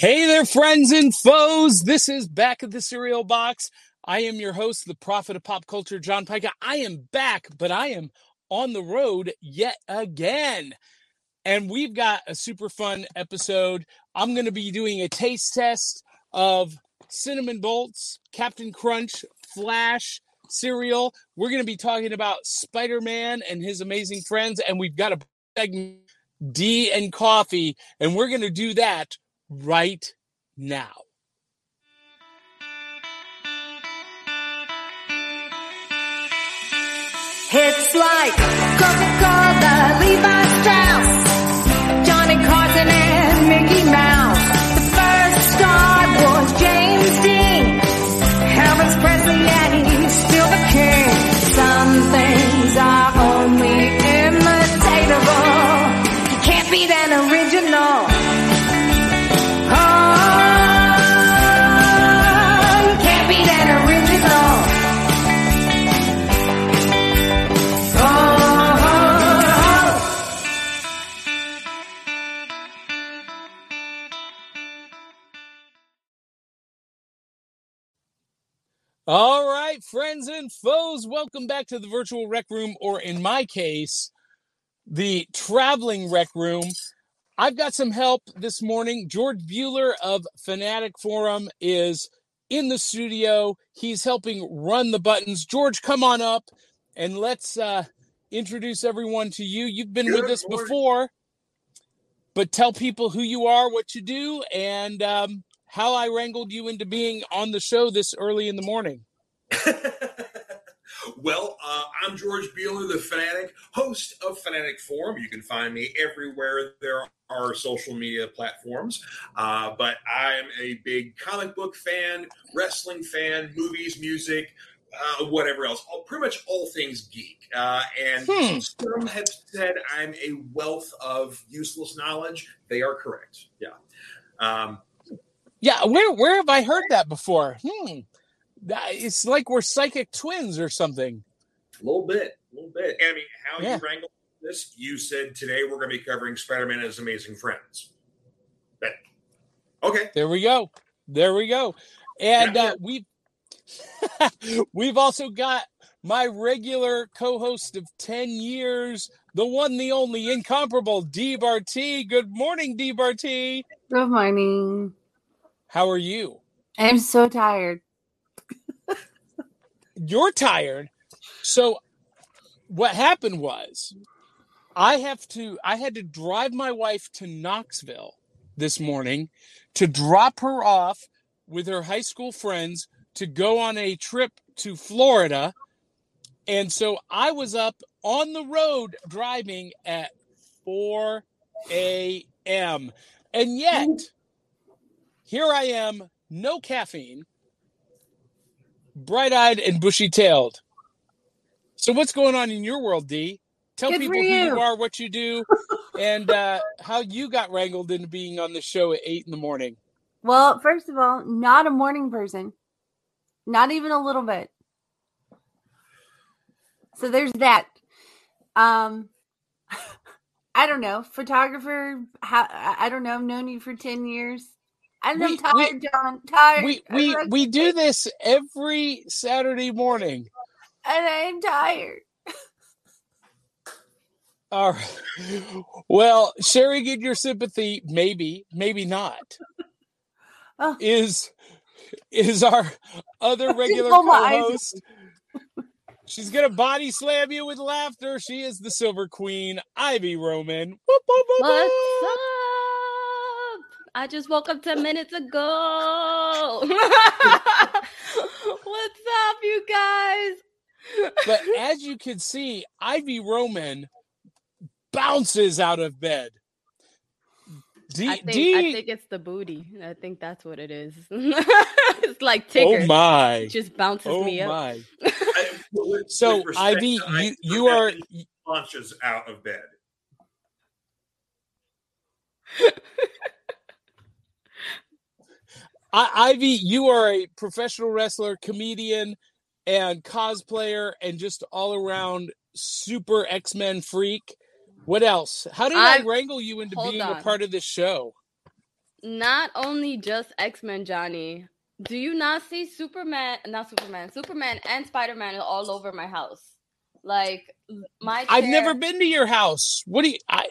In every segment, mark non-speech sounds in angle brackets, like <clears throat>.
Hey there, friends and foes. This is Back of the Cereal Box. I am your host, the prophet of pop culture, John Pyka. I am back, but I am on the road yet again. And we've got a super fun episode. I'm going to be doing a taste test of Cinnamon Bolts, Captain Crunch, Flash cereal. We're going to be talking about Spider Man and his amazing friends. And we've got a segment, D and Coffee. And we're going to do that right now. It's like Coca-Cola, Levi Strauss, All right, friends and foes, welcome back to the virtual rec room, or in my case, the traveling rec room. I've got some help this morning. George Beuhler of Fanatic Forum is in the studio. He's helping run the buttons. George, come on up and let's uh, introduce everyone to you. You've been with Good us morning. before, but tell people who you are, what you do, and um, how I wrangled you into being on the show this early in the morning. <laughs> well, uh, I'm George Beuhler, the Fanatic, host of Fanatic Forum. You can find me everywhere there are social media platforms. Uh, but I am a big comic book fan, wrestling fan, movies, music, uh, whatever else. All, pretty much all things geek. Uh, and Hmm. some have said I'm a wealth of useless knowledge. They are correct. Yeah. Um, Yeah, where where have I heard that before? Hmm. It's like we're psychic twins or something. A little bit, a little bit. I mean, how Yeah. you wrangle this? You said today we're going to be covering Spider-Man and his amazing friends. But okay, There we go. There we go. And Yeah. uh, we <laughs> we've also got my regular co-host of 10 years, the one, the only, incomparable D Barty. Good morning, D Barty. Good morning. How are you? I'm so tired. you're tired. So what happened was I have to I had to drive my wife to Knoxville this morning to drop her off with her high school friends to go on a trip to Florida. And so I was up on the road driving at 4 a.m. And yet, here I am, no caffeine, bright eyed and bushy tailed. So, what's going on in your world, D? Tell Good people who you you. are, what you do, <laughs> and uh, how you got wrangled into being on the show at 8 in the morning. Well, first of all, not a morning person. Not even a little bit. So there's that. Um <laughs> I don't know. Photographer, how, I I don't know. I've known you for 10 years. I'm We- tired, John. Tired. We, we, like- we do this every Saturday morning. And I'm tired. All right. Well, sharing in your sympathy, maybe, maybe not, Oh. is is our other <laughs> regular roll my eyes. co-host. She's gonna body slam you with laughter. She is the Silver Queen, Ivy Roman. Whoop, whoop, whoop, What's whoop. up? I just woke up 10 minutes ago. <laughs> What's up, you guys? But as you can see, Ivy Roman bounces out of bed. D, I think, D, I think it's the booty. I think that's what it is. <laughs> it's like Tigger. oh my, Just bounces oh me up. my. I- <laughs> So Ivy, you you are in launches out of bed. I, Ivy, you are a professional wrestler, comedian, and cosplayer, and just all around super X Men freak. What else? How did I, I- wrangle you into being a part of this show? not only just X Men, Johnny. Do you not see Superman? Not Superman. Superman and Spider Man are all over my house. Like my. I've never been to your house. What do you? I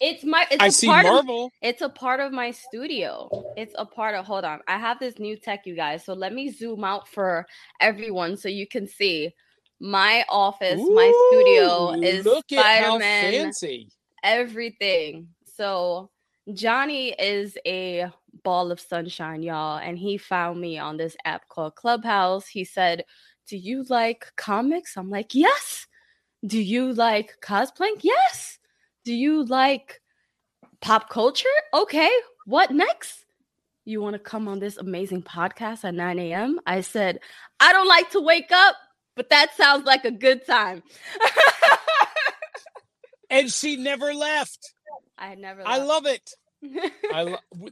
It's my. It's I a see part of Marvel. It's a part of my studio. It's a part of. Hold on, I have this new tech, you guys. So let me zoom out for everyone so you can see. My office, my studio Ooh, is look at how Spider Man. fancy. Everything. So Johnny is a ball of sunshine, y'all, and he found me on this app called Clubhouse. He said, "Do you like comics?" I'm like, "Yes." Do you like cosplaying? Yes. Do you like pop culture? Okay. What next? You want to come on this amazing podcast at 9 a.m.? I said, I don't like to wake up, but that sounds like a good time. <laughs> And she never left. I never. I love it. I lo-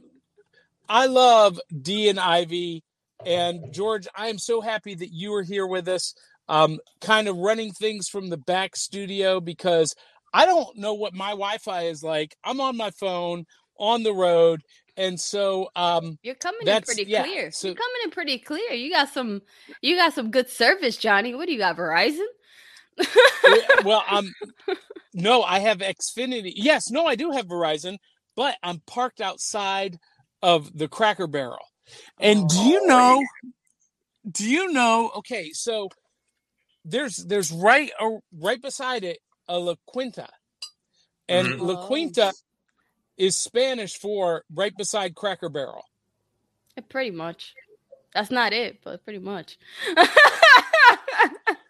I love D and Ivy and George. I am so happy that you are here with us. Um, kind of running things from the back studio because I don't know what my Wi-Fi is like. I'm on my phone on the road, and so um, You're coming in pretty yeah, clear. so- You're coming in pretty clear. You got some. You got some good service, Johnny. What do you got, Verizon? well, <laughs> I'm no, I have Xfinity. Yes, no, I do have Verizon, but I'm parked outside of the Cracker Barrel. And do you know? Do you know? Okay, so there's there's right uh, right beside it a La Quinta, and Mhm. La Oh. Quinta is Spanish for right beside Cracker Barrel. pretty much. That's not it, but pretty much. <laughs>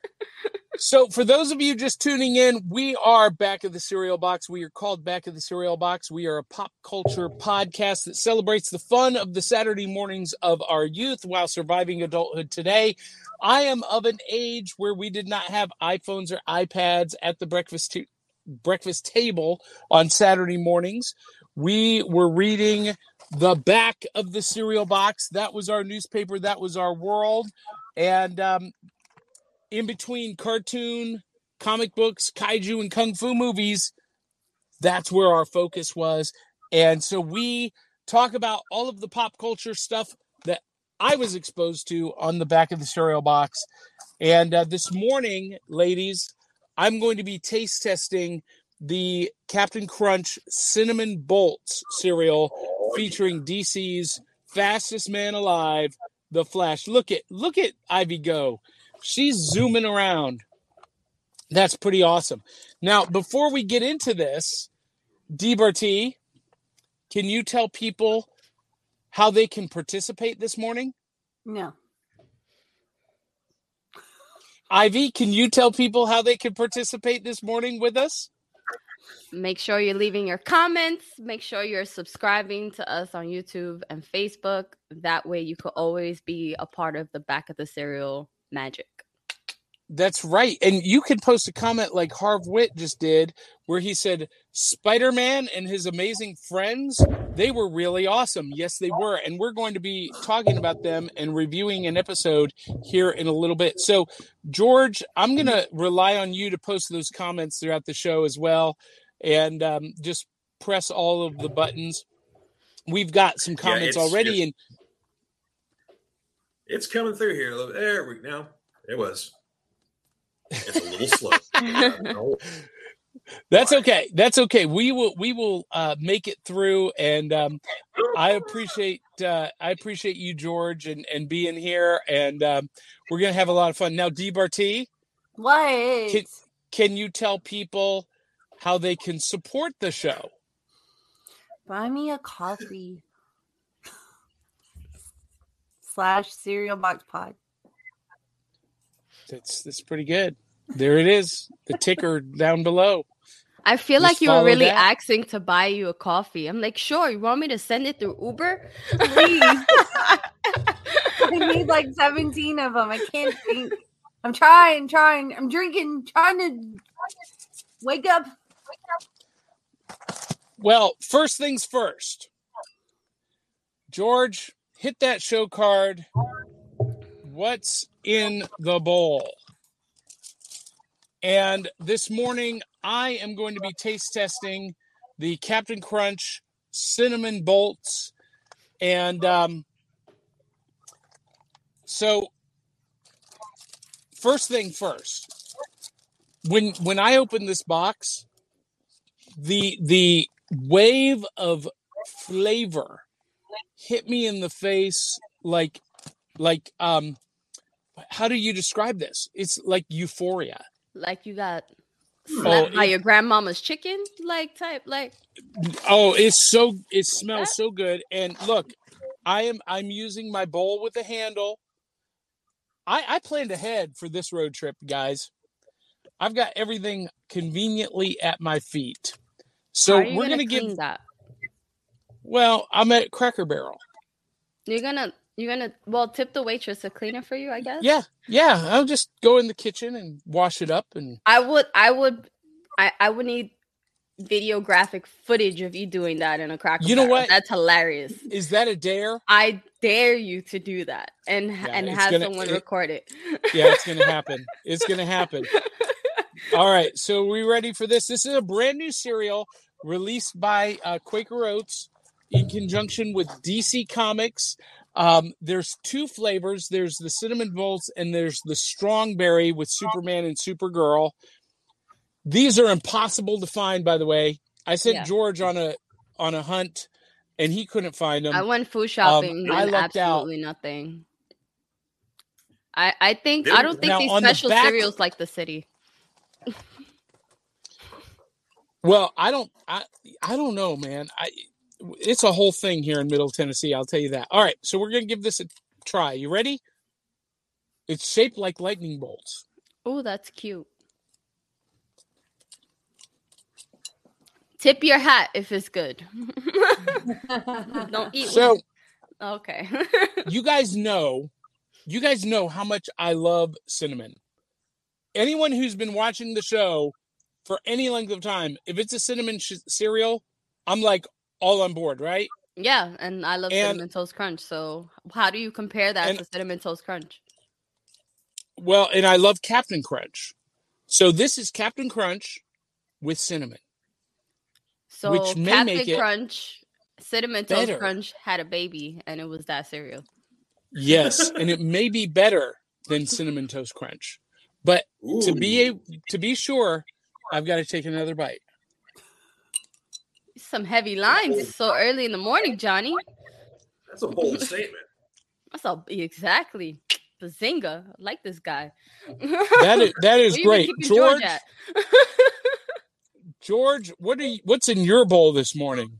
So, for those of you just tuning in, we are Back of the Cereal Box. We are called Back of the Cereal Box. We are a pop culture podcast that celebrates the fun of the Saturday mornings of our youth while surviving adulthood today. I am of an age where we did not have iPhones or iPads at the breakfast t- breakfast table on Saturday mornings. We were reading the back of the cereal box. That was our newspaper. That was our world. And um, in between cartoon, comic books, kaiju, and kung fu movies, that's where our focus was. And so we talk about all of the pop culture stuff that I was exposed to on the back of the cereal box. And uh, this morning, ladies, I'm going to be taste testing the Captain Crunch Cinnamon Bolts cereal featuring DC's fastest man alive, the Flash. Look at look at Ivy go. She's zooming around. That's pretty awesome. Now, before we get into this, DBRT, can you tell people how they can participate this morning? No. Ivy, can you tell people how they can participate this morning with us? Make sure you're leaving your comments. Make sure you're subscribing to us on YouTube and Facebook. That way, you could always be a part of the back of the cereal magic. That's right. And you can post a comment like Harv Witt just did, where he said, Spider Man and his amazing friends, they were really awesome. Yes, they were. And we're going to be talking about them and reviewing an episode here in a little bit. So, George, I'm going to rely on you to post those comments throughout the show as well. And um, just press all of the buttons. We've got some comments it's- already. And It's coming through here. Look, There we now. It was. It's a little slow. <laughs> That's okay. That's okay. We will we will uh, make it through, and um, I appreciate uh, I appreciate you, George, and and being here, and um, we're gonna have a lot of fun. Now, DBRT, What? Can- can you tell people how they can support the show? Buy me a coffee. Slash cereal box pod. That's that's pretty good. There it is, the ticker down below. I feel Just like you were really that. asking to buy you a coffee. I'm like, sure. You want me to send it through Uber? Please. <laughs> I need like 17 of them. I can't think. I'm trying, trying. I'm drinking, trying to wake up. Well, first things first. George, hit that show card. What's in the bowl? And this morning, I am going to be taste testing the Captain Crunch cinnamon bolts, and um, so first thing first. When when I opened this box, the the wave of flavor hit me in the face like like um how do you describe this? It's like euphoria. Like you got oh by it, your grandmama's chicken, like type, like oh it's so it smells so good. And look i am i'm using my bowl with a handle. I i planned ahead for this road trip guys. I've got everything conveniently at my feet. So are we're gonna, gonna give that? Well i'm at cracker barrel You're gonna you're gonna well tip the waitress to clean it for you, I guess. yeah yeah i'll just go in the kitchen and wash it up and I would I would I, I would need videographic footage of you doing that in a cracker. You know Barrel. what? That's hilarious. is that a dare I dare you to do that and Yeah, and have gonna- someone it- record it. yeah it's gonna happen it's gonna happen <laughs> All right, so we ready for this? This is a brand new cereal released by uh, Quaker Oats in conjunction with DC Comics. Um, there's two flavors. There's the cinnamon bolts and there's the strong berry with Superman and Supergirl. These are impossible to find, by the way. I sent Yeah. George on a on a hunt, and he couldn't find them. I went food shopping Um, I and lucked out. absolutely nothing. I I think I don't think Now, these on the special back- cereals like the city. Well, I don't I I don't know, man. I it's a whole thing here in Middle Tennessee, I'll tell you that. All right, so we're going to give this a try. You ready? It's shaped like lightning bolts. Oh, that's cute. Tip your hat if it's good. <laughs> Don't eat. So, okay. <laughs> you guys know you guys know how much I love cinnamon. Anyone who's been watching the show for any length of time, if it's a cinnamon sh- cereal, I'm like all on board, right? yeah, and I love And- cinnamon toast crunch. So how do you compare that And- to cinnamon toast crunch? Well, and I love Captain Crunch. So this is Captain Crunch with cinnamon. So Which may Captain make it Crunch, cinnamon toast better. crunch had a baby, and it was that cereal. Yes, and it <laughs> may be better than cinnamon toast crunch. But to be a, to be sure, I've got to take another bite. Some heavy lines so early in the morning, Johnny. That's a bold statement. <laughs> That's a exactly bazinga. I like this guy. That is that is <laughs> Where you been great, keeping George. George, <laughs> what are you, what's in your bowl this morning?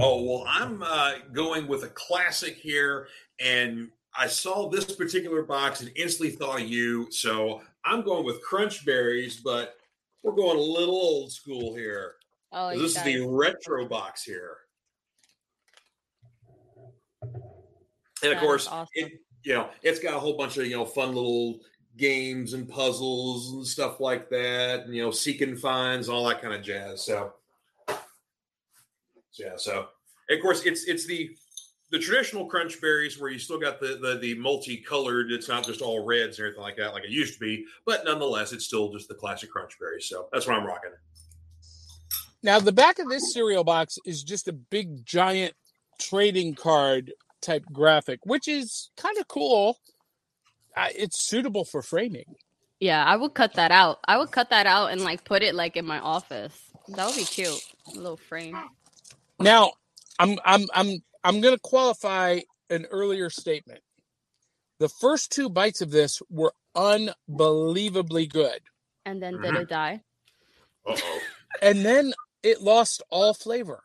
Oh well, I'm uh, going with a classic here, and I saw this particular box and instantly thought of you. So I'm going with Crunch Berries, but we're going a little old school here. Oh, this is the retro box here, and of That course, awesome. it you know it's got a whole bunch of you know fun little games and puzzles and stuff like that, and you know seek and finds, all that kind of jazz. So, yeah, so of course it's it's the the traditional crunch berries where you still got the the, the multicolored. It's not just all reds and everything like that, like it used to be. But nonetheless, it's still just the classic crunch berries. So that's what I'm rocking. Now, the back of this cereal box is just a big giant trading card type graphic, which is kind of cool. Uh, it's suitable for framing. Yeah, I would cut that out. I would cut that out and like put it like in my office. That would be cute. A little frame. Now, I'm I'm I'm I'm going to qualify an earlier statement. The first two bites of this were unbelievably good, And then did Mhm. it die? Uh and then it lost all flavor.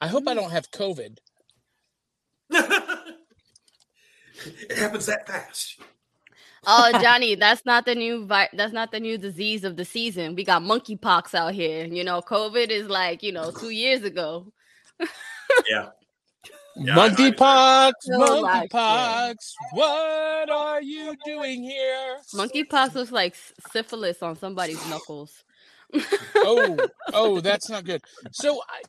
I hope I mm. don't have COVID. oh. <laughs> it happens that fast. Oh, <laughs> Johnny, that's not the new vi- that's not the new disease of the season. We got monkeypox out here. You know, COVID is like, you know, 2 years ago. <laughs> Yeah. Yeah, I- I- monkeypox, oh, like monkeypox. What are you doing here? Monkeypox looks like syphilis on somebody's knuckles. Oh, <laughs> oh, that's not good. So, I,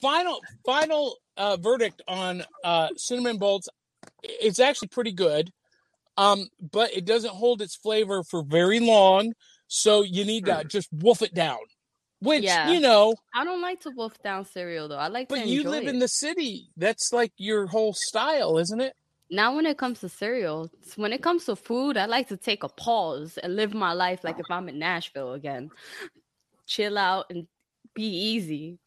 final, final uh, verdict on uh, cinnamon bolts. It's actually pretty good, um, but it doesn't hold its flavor for very long. So you need to just wolf it down. which Yeah. you know, I don't like to wolf down cereal though. I like to but enjoy you live it. in the city. That's like your whole style, isn't it? Not when it comes to cereal. When it comes to food, I like to take a pause and live my life like if I'm in Nashville again. Chill out and be easy.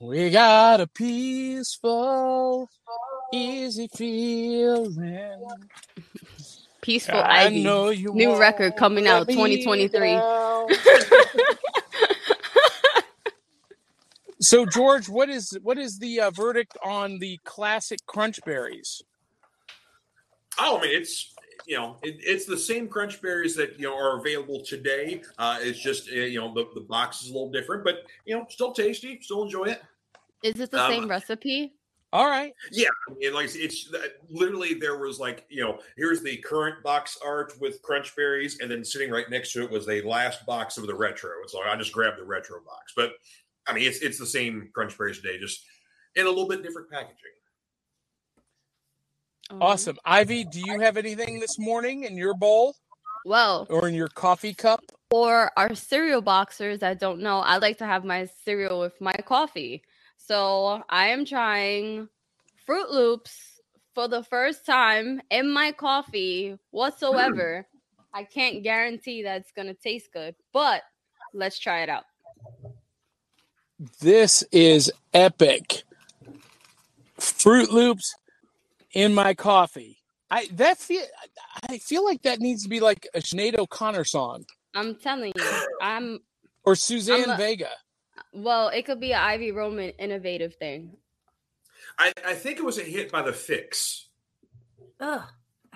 We got a peaceful, easy feeling. <laughs> Peaceful I Ivy. know you New record coming out 2023. <laughs> so George, what is what is the uh, verdict on the classic crunch berries? Oh, I mean, it's you know, it, it's the same crunch berries that you know are available today. Uh, it's just uh, you know the, the box is a little different, but you know, still tasty, still enjoy it. Is it the Um, same recipe? All right. Yeah, I mean, like it's uh, literally there was like you know here's the current box art with crunch berries, and then sitting right next to it was the last box of the retro. So I just grabbed the retro box, but I mean it's it's the same crunch berries today, just in a little bit different packaging. Awesome. Ivy, do you have anything this morning in your bowl Well, or in your coffee cup? Or our cereal boxers that don't know, I like to have my cereal with my coffee. So I am trying Froot Loops for the first time in my coffee whatsoever. <clears throat> I can't guarantee that it's going to taste good, but let's try it out. This is epic. Froot Loops in my coffee. I that feel I feel like that needs to be like a Sinead O'Connor song I'm telling you, I'm or Suzanne I'm a- Vega. well, it could be an Ivy Roman innovative thing. I, I think it was a hit by the Fixx. Ugh,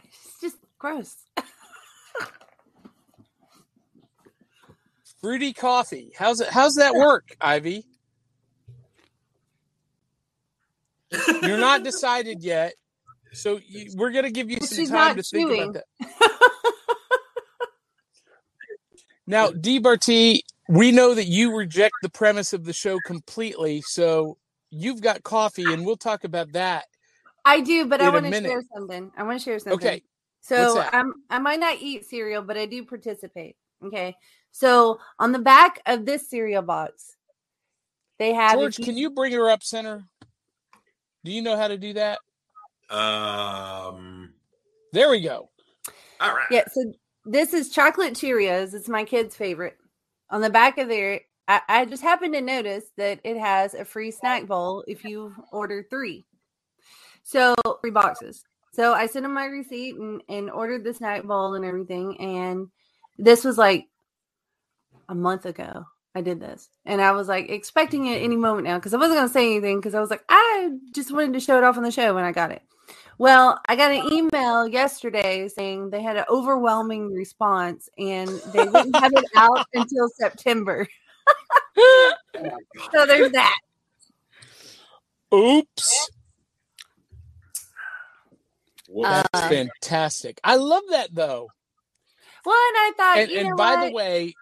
it's just gross. <laughs> Fruity coffee. How's it? How's that work, Ivy? <laughs> You're not decided yet, so you, we're gonna give you Well, some time not to think about that. <laughs> Now, DBRT, we know that you reject the premise of the show completely, so you've got coffee, and we'll talk about that. I do, but I want to share something. I want to share something. Okay, So? I'm I might not eat cereal, but I do participate. Okay. So on the back of this cereal box, they have if George, can you bring her up center? Do you know how to do that? Um, There we go. all right. Yeah, so this is chocolate Cheerios. It's my kid's favorite. On the back of there, I, I just happened to notice that it has a free snack bowl if you order three. So three boxes. So I sent him my receipt and, and ordered the snack bowl and everything. And this was like a month ago. I did this. And I was like expecting it any moment now because I wasn't going to say anything because I was like, I just wanted to show it off on the show when I got it. Well, I got an email yesterday saying they had an overwhelming response and they wouldn't have it out <laughs> until September. So there's that. Oops. Whoops. That's Uh, fantastic. I love that though. Well, and I thought, And, you and know by what? the way,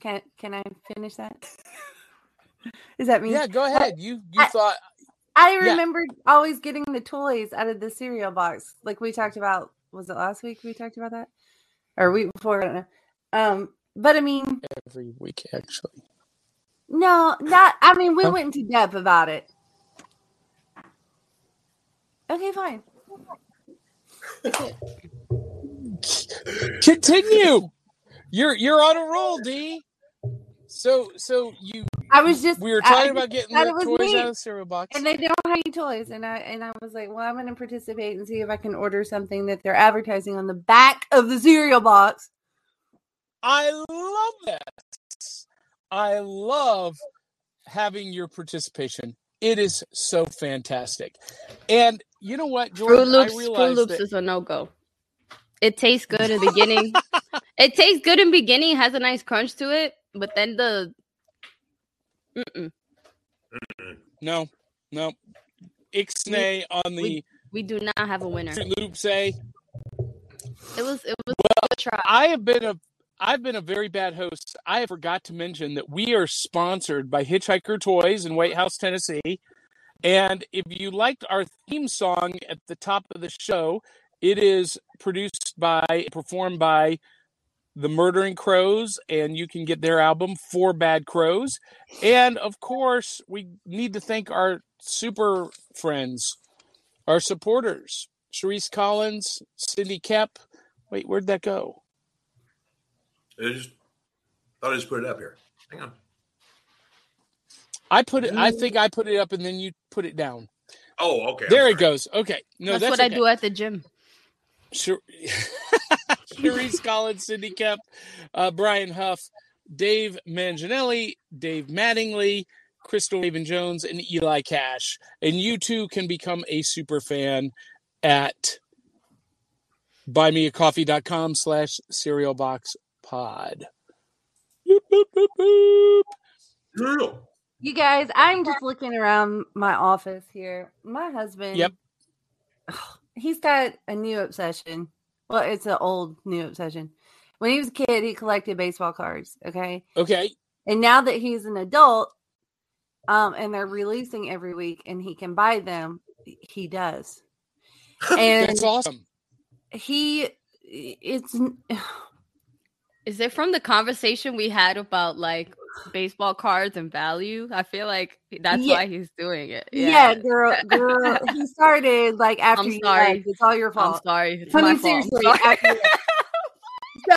can can I finish that? Is that me? yeah, go ahead. You you I- thought I yeah. always getting the toys out of the cereal box, like we talked about. Was it last week we talked about that, or week before? I don't know. Um, but I mean, every week actually. no, not. I mean, we Huh? went into depth about it. Okay, fine. Continue. You're you're on a roll, D. So so you I was just. we were talking I about getting thought the was toys neat. out of the cereal box. and they don't have any toys and i and i was like well i'm going to participate and see if i can order something that they're advertising on the back of the cereal box I love that. I love having your participation. It is so fantastic. And you know what, George? Froot Loops, I Froot Loops that is a no go. It tastes good in the beginning. <laughs> it tastes good in beginning, has a nice crunch to it, but then the Mm-mm. no, no. Ixnay on the we- we do not have a winner. Froot Loops say It was it was a good try. I have been a I've been a very bad host. I forgot to mention that we are sponsored by Hitchhiker Toys in White House, Tennessee. And if you liked our theme song at the top of the show, it is produced by performed by the Murdering Crows, and you can get their album Four Bad Crows. And of course, we need to thank our super friends, our supporters, Sharice Collins, Cindy Kep. Wait, where'd that go? I just thought I just put it up here. Hang on. I put it. I mm. think I put it up, and then you put it down. Oh, okay. I'm There sorry. it goes. Okay, no, that's, that's, what I do at the gym. Sure. <laughs> Sharice Collins, Cindy Kemp, uh, Brian Huff, Dave Manginelli, Dave Mattingly, Crystal Raven Jones, and Eli Cash. And you too can become a super fan at buymeacoffee.com slash cereal box pod. You guys, I'm just looking around my office here. My husband. Yep. He's got a new obsession. Well, it's an old new obsession. When he was a kid, he collected baseball cards. Okay. Okay. And now that he's an adult, um, and they're releasing every week and he can buy them, he does. <laughs> And That's awesome. he it's <sighs> Is it from the conversation we had about like baseball cards and value? I feel like that's Yeah. why he's doing it. yeah, girl, girl. <laughs> He started like after I'm you sorry. left. It's all your fault. I'm sorry. It's I my mean, fault. Seriously.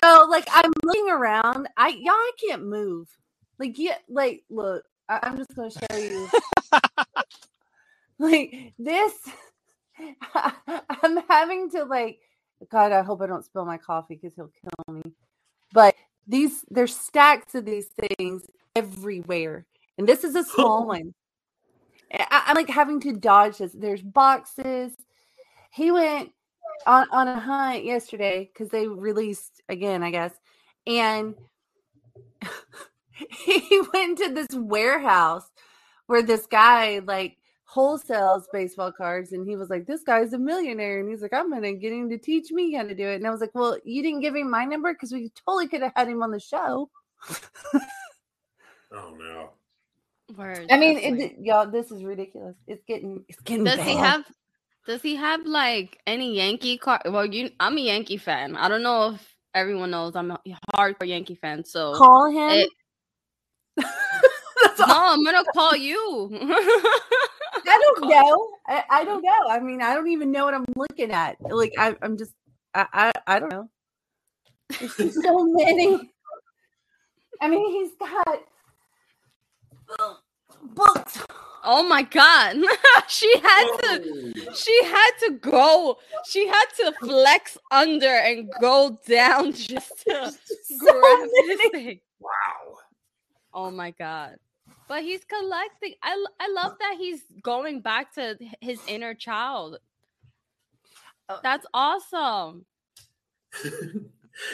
so, like, I'm looking around. I y'all, I can't move. Like, yeah, like, look. I, I'm just gonna show you. <laughs> like this, <laughs> I'm having to like. God, I hope I don't spill my coffee because he'll kill me. But these, there's stacks of these things everywhere, and this is a <laughs> small one. I, I'm like having to dodge this. There's boxes. He went on, on a hunt yesterday because they released again, I guess. And <laughs> he went to this warehouse where this guy like wholesales baseball cards and he was like, This guy's a millionaire. And he's like, I'm gonna get him to teach me how to do it. And I was like, Well, you didn't give him my number because we totally could have had him on the show. <laughs> Oh no. Word, I mean, it, y'all, this is ridiculous. It's getting it's getting Does he have does he have like any Yankee card? Well, you I'm a Yankee fan. I don't know if everyone knows I'm a hardcore Yankee fan. So call him? It- <laughs> That's all. no, I'm gonna call you. I don't <laughs> know. I, I don't know. I mean, I don't even know what I'm looking at. Like, I, I'm just, I, I, I don't know. There's so <laughs> many. I mean, he's got books. oh my god. <laughs> she had to she had to go. She had to flex under and go down just to So grab this thing. Wow. Oh my god. But he's collecting. I I love that he's going back to his inner child. Uh, That's awesome. <laughs>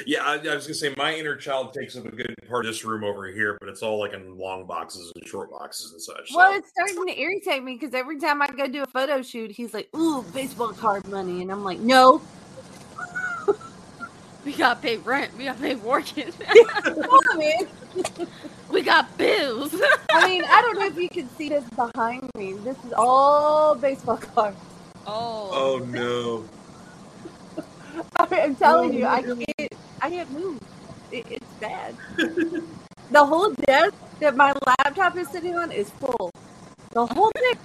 yeah, I, I was gonna say my inner child takes up a good part of this room over here, but it's all like in long boxes and short boxes and such. Well, so- it's starting to irritate me because every time I go do a photo shoot, he's like, "Ooh, baseball card money," and I'm like, "No, We got paid rent. We got paid mortgage. come on, man." we got bills. I mean, I don't know if you can see this behind me. This is all baseball cards. oh. oh no. <laughs> I'm telling you, I oh, can't. I can't move. It, it's bad. <laughs> the whole desk that my laptop is sitting on is full. The whole thing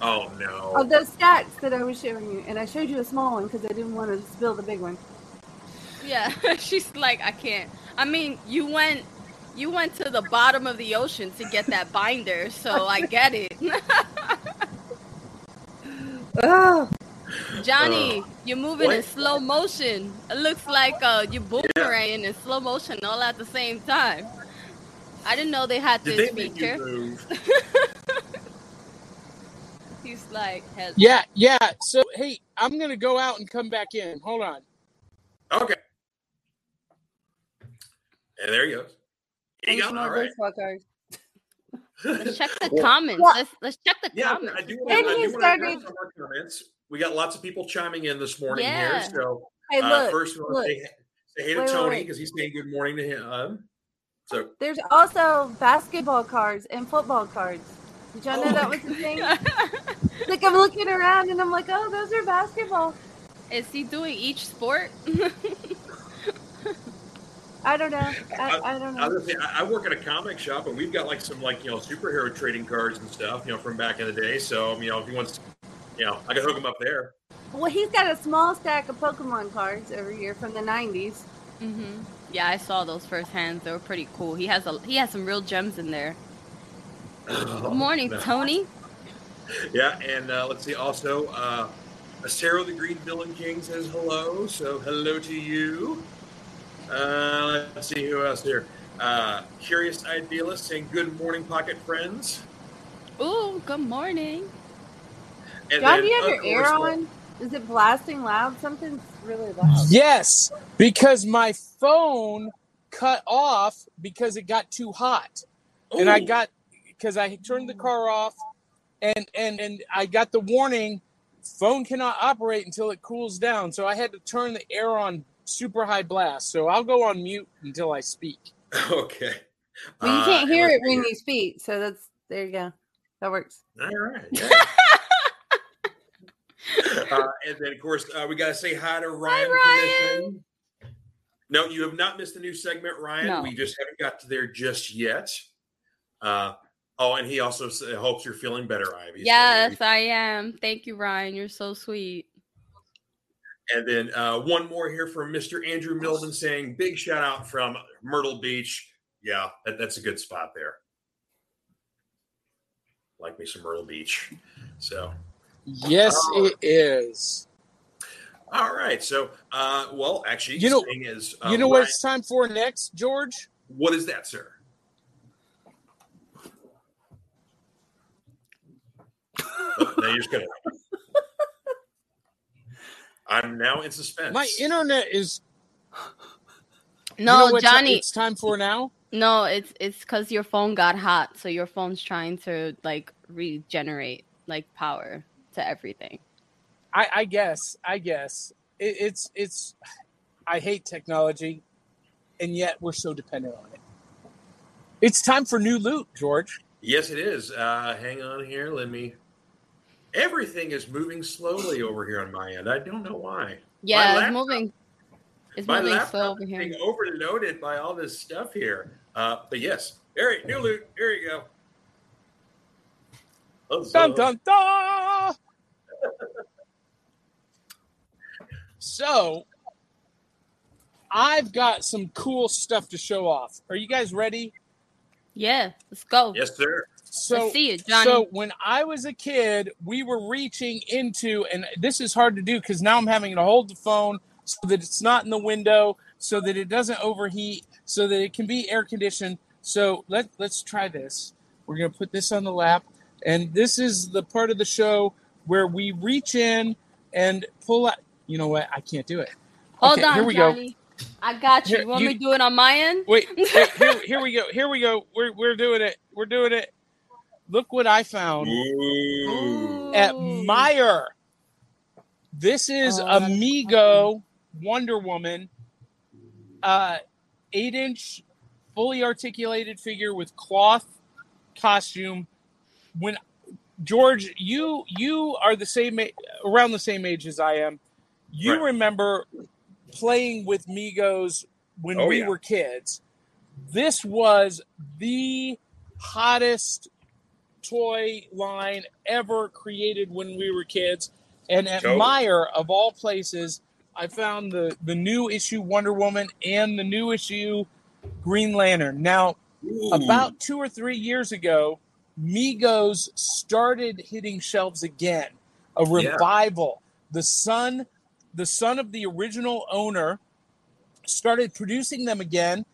Oh no. of those stacks that I was showing you, and I showed you a small one because I didn't want to spill the big one. Yeah, <laughs> she's like, I can't. I mean, you went, you went to the bottom of the ocean to get that binder, so I <laughs> get it. Oh, <laughs> Johnny, you're moving in slow motion. It looks like uh, you boomerang in slow motion all at the same time. I didn't know they had Did this they feature. He's like, hell Yeah, yeah. So hey, I'm gonna go out and come back in. Hold on. Okay. And there he goes. He got some all more right. baseball cards. Let's check the <laughs> Well, comments. Well- let's let's check the Yeah, comments. I do And want to he address started- some of our comments. We got lots of people chiming in this morning Yeah. here. So Hey, uh, look, first we want look. to say, say hey to Wait, wait, Tony because he's saying good morning to him. Um, so There's also basketball cards and football cards. Did y'all Oh know that was a thing? like I'm looking around and I'm like, oh, those are basketball. Is he doing each sport? <laughs> I don't know. I, I don't I, know. was gonna say, I I work at a comic shop, and we've got like some like you know superhero trading cards and stuff, you know, from back in the day. So you know, if he wants, you know, I can hook him up there. Well, he's got a small stack of Pokemon cards over here from the '90s. hmm Yeah, I saw those firsthand. They were pretty cool. He has a he has some real gems in there. <laughs> Good morning, No. Tony. Yeah, and uh, let's see. Also, uh, Sarah the Green Villain King says hello. So hello to you. Uh, let's see who else here. Uh, Curious Idealist saying good morning, pocket friends. Ooh, good morning. And John, then, do you have your air on? Is it blasting loud? Something's really loud. Yes, because my phone cut off because it got too hot. And I got because I turned the car off and and and I got the warning phone cannot operate until it cools down. So I had to turn the air on super high blast. So I'll go on mute until I speak. <laughs> Okay. Well, you Uh, can't and hear it see when here. you speak, so that's there you go. That works. All right. yeah. <laughs> uh, and then, of course, uh, we got to say hi to Ryan. Hi, Ryan. No, you have not missed a new segment, Ryan. No. We just haven't got to there just yet. Uh, oh, and he also hopes you're feeling better, Ivy. So Yes, I am. Thank you, Ryan. You're so sweet. And then uh, one more here from Mr. Andrew Milden saying, big shout out from Myrtle Beach. Yeah, that, that's a good spot there. Like me some Myrtle Beach. So, Yes, Oh. it is. all right. So, uh, well, actually, You know- is, uh, you know what Ryan- it's time for next, George? what is that, sir? <laughs> Now you're just gonna. I'm now in suspense. My internet is you No, know what ti- Johnny. it's time for now. No, it's it's because your phone got hot, so your phone's trying to like regenerate like power to everything. I, I guess. I guess it, it's it's. I hate technology, and yet we're so dependent on it. It's time for new loot, George. Yes, it is. Uh, hang on here. Let me. Everything is moving slowly over here on my end. I don't know why. Yeah, it's moving. It's my moving laptop slow over here. being overloaded by all this stuff here. Uh, but yes, all right, new loot. Here you go. Huzzah. Dun dun dun. <laughs> so, I've got some cool stuff to show off. Are you guys ready? Yeah, let's go. Yes, sir. So, Let's see it, Johnny. So when I was a kid, we were reaching into, and this is hard to do because now I'm having to hold the phone so that it's not in the window, so that it doesn't overheat, so that it can be air conditioned. So let let's try this. We're gonna put this on the lap, and this is the part of the show where we reach in and pull out. You know what? I can't do it. Hold Okay, on, here we go. Johnny. I got you. Here, you want you- me to do it on my end? Wait, wait here, here we go. <laughs> Here we go. We're we're doing it. We're doing it. Look what I found. Ooh. at Ooh. Meijer. This is Oh, a Mego Wonder Woman, uh, eight inch, fully articulated figure with cloth costume. When George, you you are the same around the same age as I am. You Right. remember playing with Megos when Oh, we yeah. were kids. This was the hottest toy line ever created when we were kids. And at Totally. Meijer, of all places, I found the, the new issue Wonder Woman and the new issue Green Lantern. Now, Ooh. about two or three years ago, Megos started hitting shelves again. A Yeah. revival. The son, the son of the original owner, started producing them again.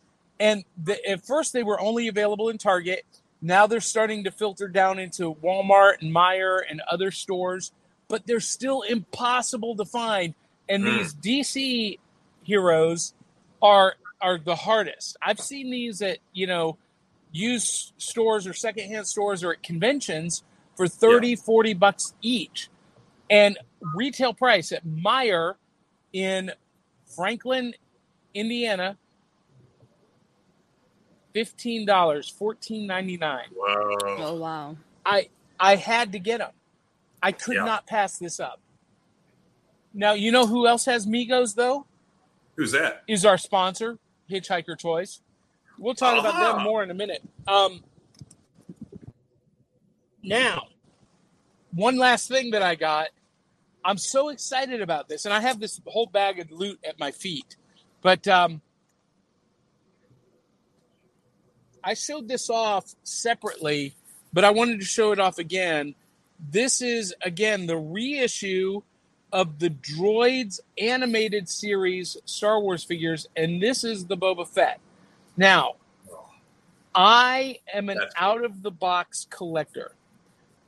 And the, at first, they were only available in Target. Now they're starting to filter down into Walmart and Meijer and other stores, but they're still impossible to find. And Mm. these DC heroes are are the hardest. I've seen these at you know used stores or secondhand stores or at conventions for 30, 40 bucks each. And retail price at Meijer in Franklin, Indiana, fifteen dollars, fourteen ninety nine. Wow. Oh wow. I I had to get them. I could Yeah. not pass this up. Now you know who else has Megos though? Who's that? Is our sponsor Hitchhiker toys. We'll talk about them Uh-huh. more in a minute. Um, now, one last thing that I got. I'm so excited about this, and I have this whole bag of loot at my feet. But um, I showed this off separately, but I wanted to show it off again. This is again the reissue of the Droids animated series Star Wars figures, and this is the Boba Fett. Now, I am an out of the box collector.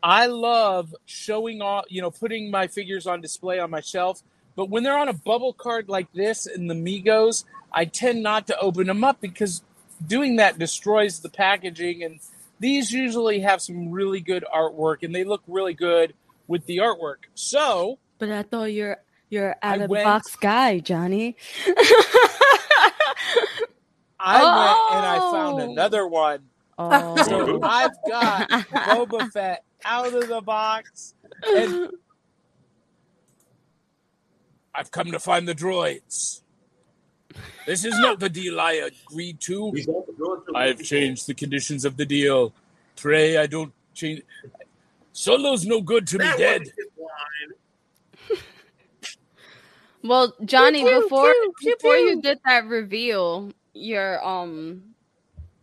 I love showing off, you know, putting my figures on display on my shelf. But when they're on a bubble card like this in the Megos, I tend not to open them up because doing that destroys the packaging. And these usually have some really good artwork and they look really good with the artwork. So But I thought you're you're I out of the box guy, Johnny. I went and I found Oh. another one. oh. So I've got Boba Fett out of the box. And <laughs> I've come to find the droids. This is not the deal I agreed to. He's also going through- I've changed the conditions of the deal. Trey, I don't change. Solo's no good to me dead. wasn't his line. Well, Johnny, pew, before pew, pew, before you pew. did that reveal, your um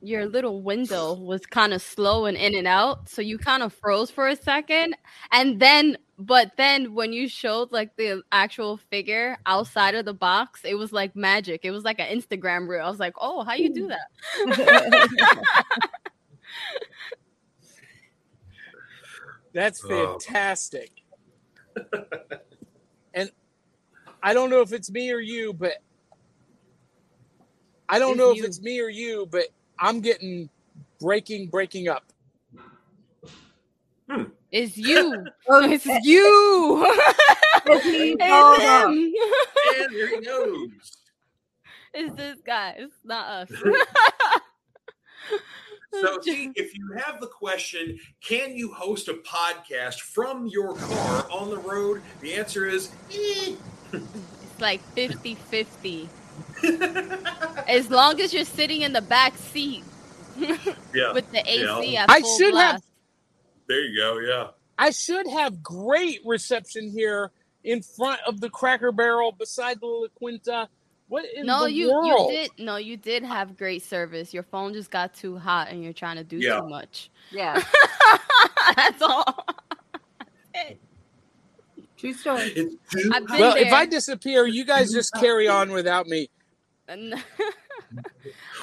your little window was kind of slow and in and out, so you kind of froze for a second, and then but then when you showed like the actual figure outside of the box, it was like magic. It was like an Instagram reel. I was like, "Oh, how you do that?" <laughs> That's fantastic. and I don't know if it's me or you, but I don't It's know if it's me or you, but I'm getting breaking, breaking up. It's you. <laughs> Oh, It's you. <laughs> it's called him. And he <laughs> goes. It's this guy. It's not us. So, see, if you have the question, can you host a podcast from your car on the road? The answer is eh. It's like 50 50. <laughs> As long as you're sitting in the back seat <laughs> yeah. with the AC Yeah. at I full should have- blast. There you go. Yeah. I should have great reception here in front of the Cracker Barrel beside the La Quinta. What in No, the you world? you did no, you did have great service. Your phone just got too hot and you're trying to do Yeah. too much. Yeah, <laughs> That's all. True story. It's too I've Well, if. I disappear, you guys just <laughs> carry on without me. And- <laughs>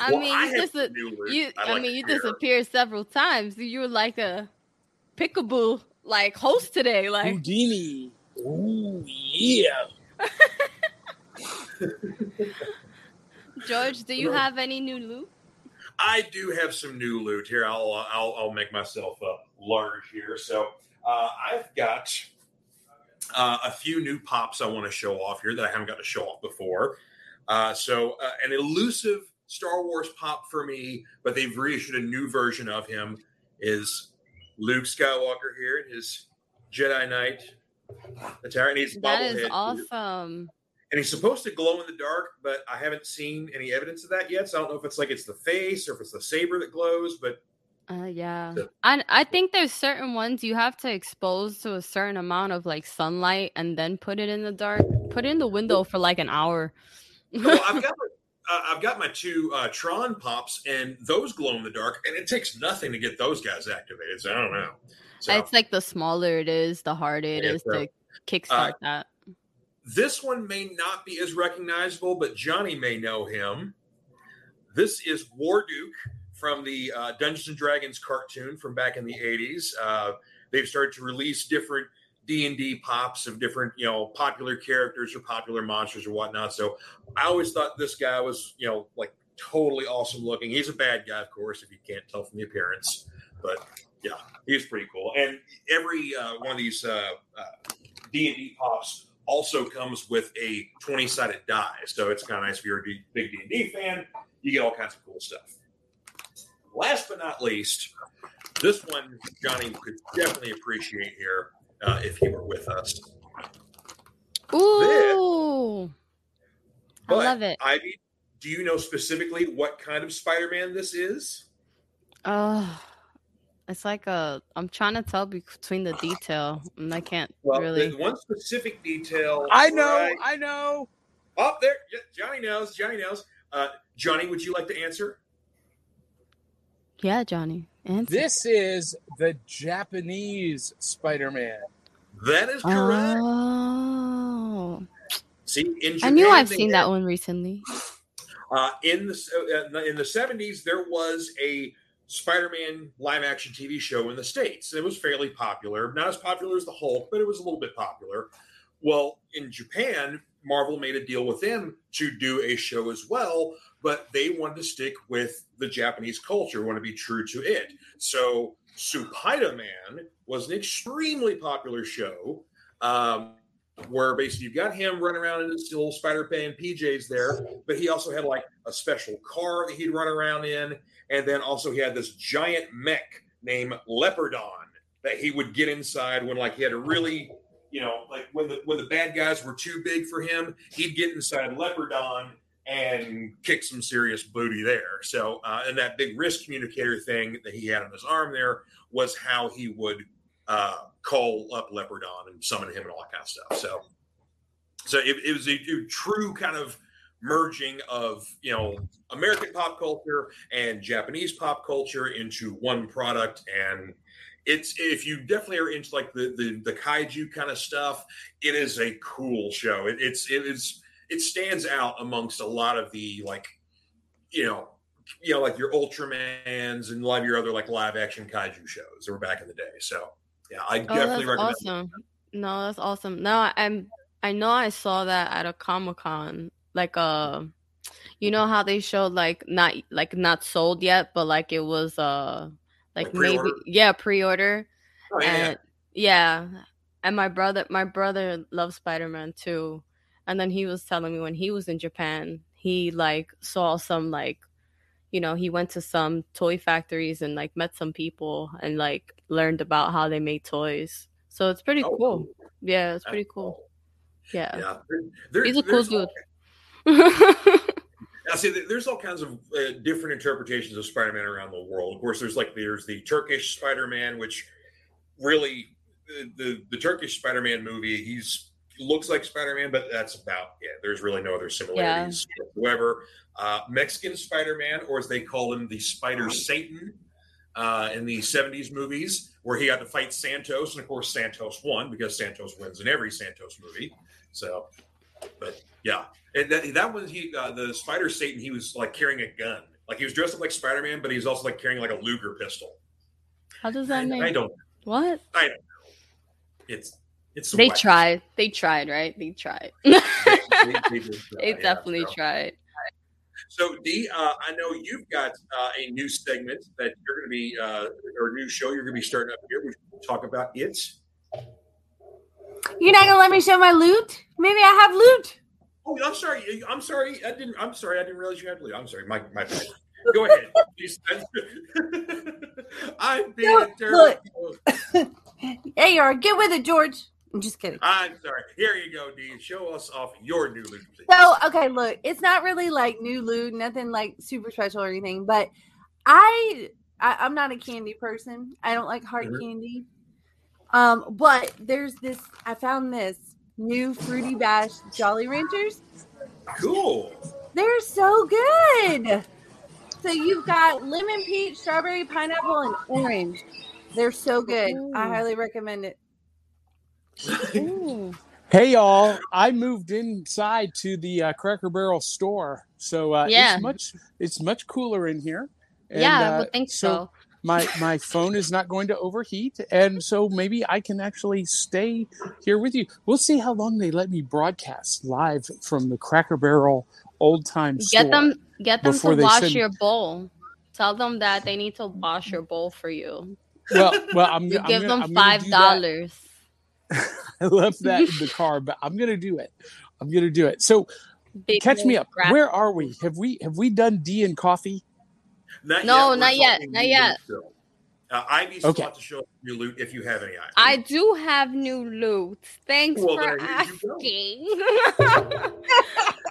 I Well, mean, I you have just some new loot you. I'd I like mean, you disappeared several times. You were like a pickaboo like host today. Like Houdini. Ooh, yeah. <laughs> George, do you have any new loot? I do have some new loot here. I'll I'll, I'll make myself uh, large here. So uh, I've got uh, a few new pops I want to show off here that I haven't got to show off before. Uh, so uh, an elusive Star Wars pop for me, but they've reissued a new version of him. Is Luke Skywalker here in his Jedi Knight attire, and he's That is awesome. and he's supposed to glow in the dark, but I haven't seen any evidence of that yet. So I don't know if it's like it's the face or if it's the saber that glows. But Uh, yeah, So- I I think there's certain ones you have to expose to a certain amount of like sunlight and then put it in the dark. Put it in the window for like an hour. I've <laughs> got uh, I've got my two uh, Tron pops, and those glow in the dark, and it takes nothing to get those guys activated. So I don't know. So It's like the smaller it is, the harder it Yeah, is so, to kickstart uh, that. this one may not be as recognizable, but Johnny may know him. This is Warduke from the uh, Dungeons and Dragons cartoon from back in the '80s. Uh, they've started to release different D and D pops of different, you know, popular characters or popular monsters or whatnot. So I always thought this guy was, you know, like totally awesome looking. He's a bad guy, of course, if you can't tell from the appearance, but yeah, he's pretty cool. And every uh, one of these uh, uh, D and D pops also comes with a 20 sided die. So it's kind of nice if you're a big D&D fan, you get all kinds of cool stuff. Last but not least, this one Johnny could definitely appreciate here uh, if he were with us. Ooh, I love it. Ivy, do you know specifically what kind of Spider-Man this is? Uh, it's like a. I'm trying to tell between the detail, and I can't Well, really. one specific detail. I know, right- I know. Oh, there, Johnny knows. Johnny knows. Uh, Johnny, would you like to answer? Yeah, Johnny. Answer. This is the Japanese Spider-Man. That is correct. Oh, See, in I knew I've seen had- that one recently. Uh, in the uh, in the seventies, there was a Spider-Man live-action TV show in the states. It was fairly popular, not as popular as the Hulk, but it was a little bit popular. Well, in Japan, Marvel made a deal with them to do a show as well, but they wanted to stick with the Japanese culture, want to be true to it. So, Supaida Man was an extremely popular show. Um, where basically you've got him running around in his little Spider Man PJs there, but he also had like a special car that he'd run around in, and then also he had this giant mech named Leopardon that he would get inside when like he had a really, you know, like when the when the bad guys were too big for him, he'd get inside Leopardon and kick some serious booty there. So, uh, and that big wrist communicator thing that he had on his arm there was how he would uh, call up Leopardon and summon him and all that kind of stuff. So, so it, it was a, a true kind of merging of you know American pop culture and Japanese pop culture into one product, and it's if you definitely are into like the the, the kaiju kind of stuff, it is a cool show. It, it's it is it stands out amongst a lot of the like you know you know like your Ultramans and a lot of your other like live action kaiju shows that were back in the day. So yeah, I Oh, definitely that's recommend. awesome. No, that's awesome. No, I'm. I know I saw that at a Comic Con. Like uh, you know how they showed like not like not sold yet, but like it was uh like Like maybe yeah pre-order. Oh, yeah, and yeah and my brother my brother loves spider-man too. And then he was telling me when he was in japan he like saw some like you know he went to some toy factories and like met some people and like learned about how they made toys. So it's pretty Oh, cool. yeah it's That's pretty cool. yeah, Yeah, there, he's a cool dude <laughs> I see. There's all kinds of uh, different interpretations of Spider-Man around the world. Of course, there's like there's the Turkish Spider-Man, which really the the, the Turkish Spider-Man movie. He's looks like Spider-Man, but that's about it. There's really no other similarities whatsoever. Uh, Mexican Spider-Man, or as they call him, the Spider Satan. Uh, in the 70s movies, where he had to fight Santos, and of course Santos won because Santos wins in every Santos movie. So, but yeah, and that, that was he uh, the spider satan he was like carrying a gun. Like he was dressed up like spider-man but he was also like carrying like a luger pistol. How does I, that mean I don't what it's it's they tried. They tried right? They tried. They, <laughs> they, they try, they yeah, definitely so. tried. So d uh, i know you've got uh, a new segment that you're going to be uh, or a new show you're going to be starting up here we talk about. It You're not gonna let me show my loot? Maybe I have loot. oh i'm sorry i'm sorry i didn't i'm sorry i didn't realize you had to i'm sorry my, my bad. go ahead <laughs> i'm being Look, a terrible <laughs> There you are. Get with it, George. I'm just kidding. I'm sorry. Here you go, D. Show us off your new loot, please. So, okay, look, it's not really like new loot, nothing like super special or anything, but I, I I'm not a candy person. I don't like hard Mhm. candy. Um, but there's this I found this new fruity bash Jolly Ranchers. cool. They're so good. So you've got lemon, peach, strawberry, pineapple, and orange. They're so good. I highly recommend it. Ooh. Hey y'all! I moved inside to the uh, Cracker Barrel store, so uh, Yeah. it's much it's much cooler in here. And, yeah, I uh, would think so. My my phone is not going to overheat, and so maybe I can actually stay here with you. We'll see how long they let me broadcast live from the Cracker Barrel old time store. Get them get them to wash send- your bowl. Tell them that they need to wash your bowl for you. Well, well, I'm, You I'm give gonna, them five dollars. <laughs> I left that in the car, but I'm gonna do it. I'm gonna do it. So Big catch me up. Where are we? Have we have we done D and coffee? Not No, We're not yet, not yet. still. Uh, Ivy still Okay. to show new loot if you have any Ivy. I do have new loot. Thanks Well, for there you go. asking. <laughs> <laughs>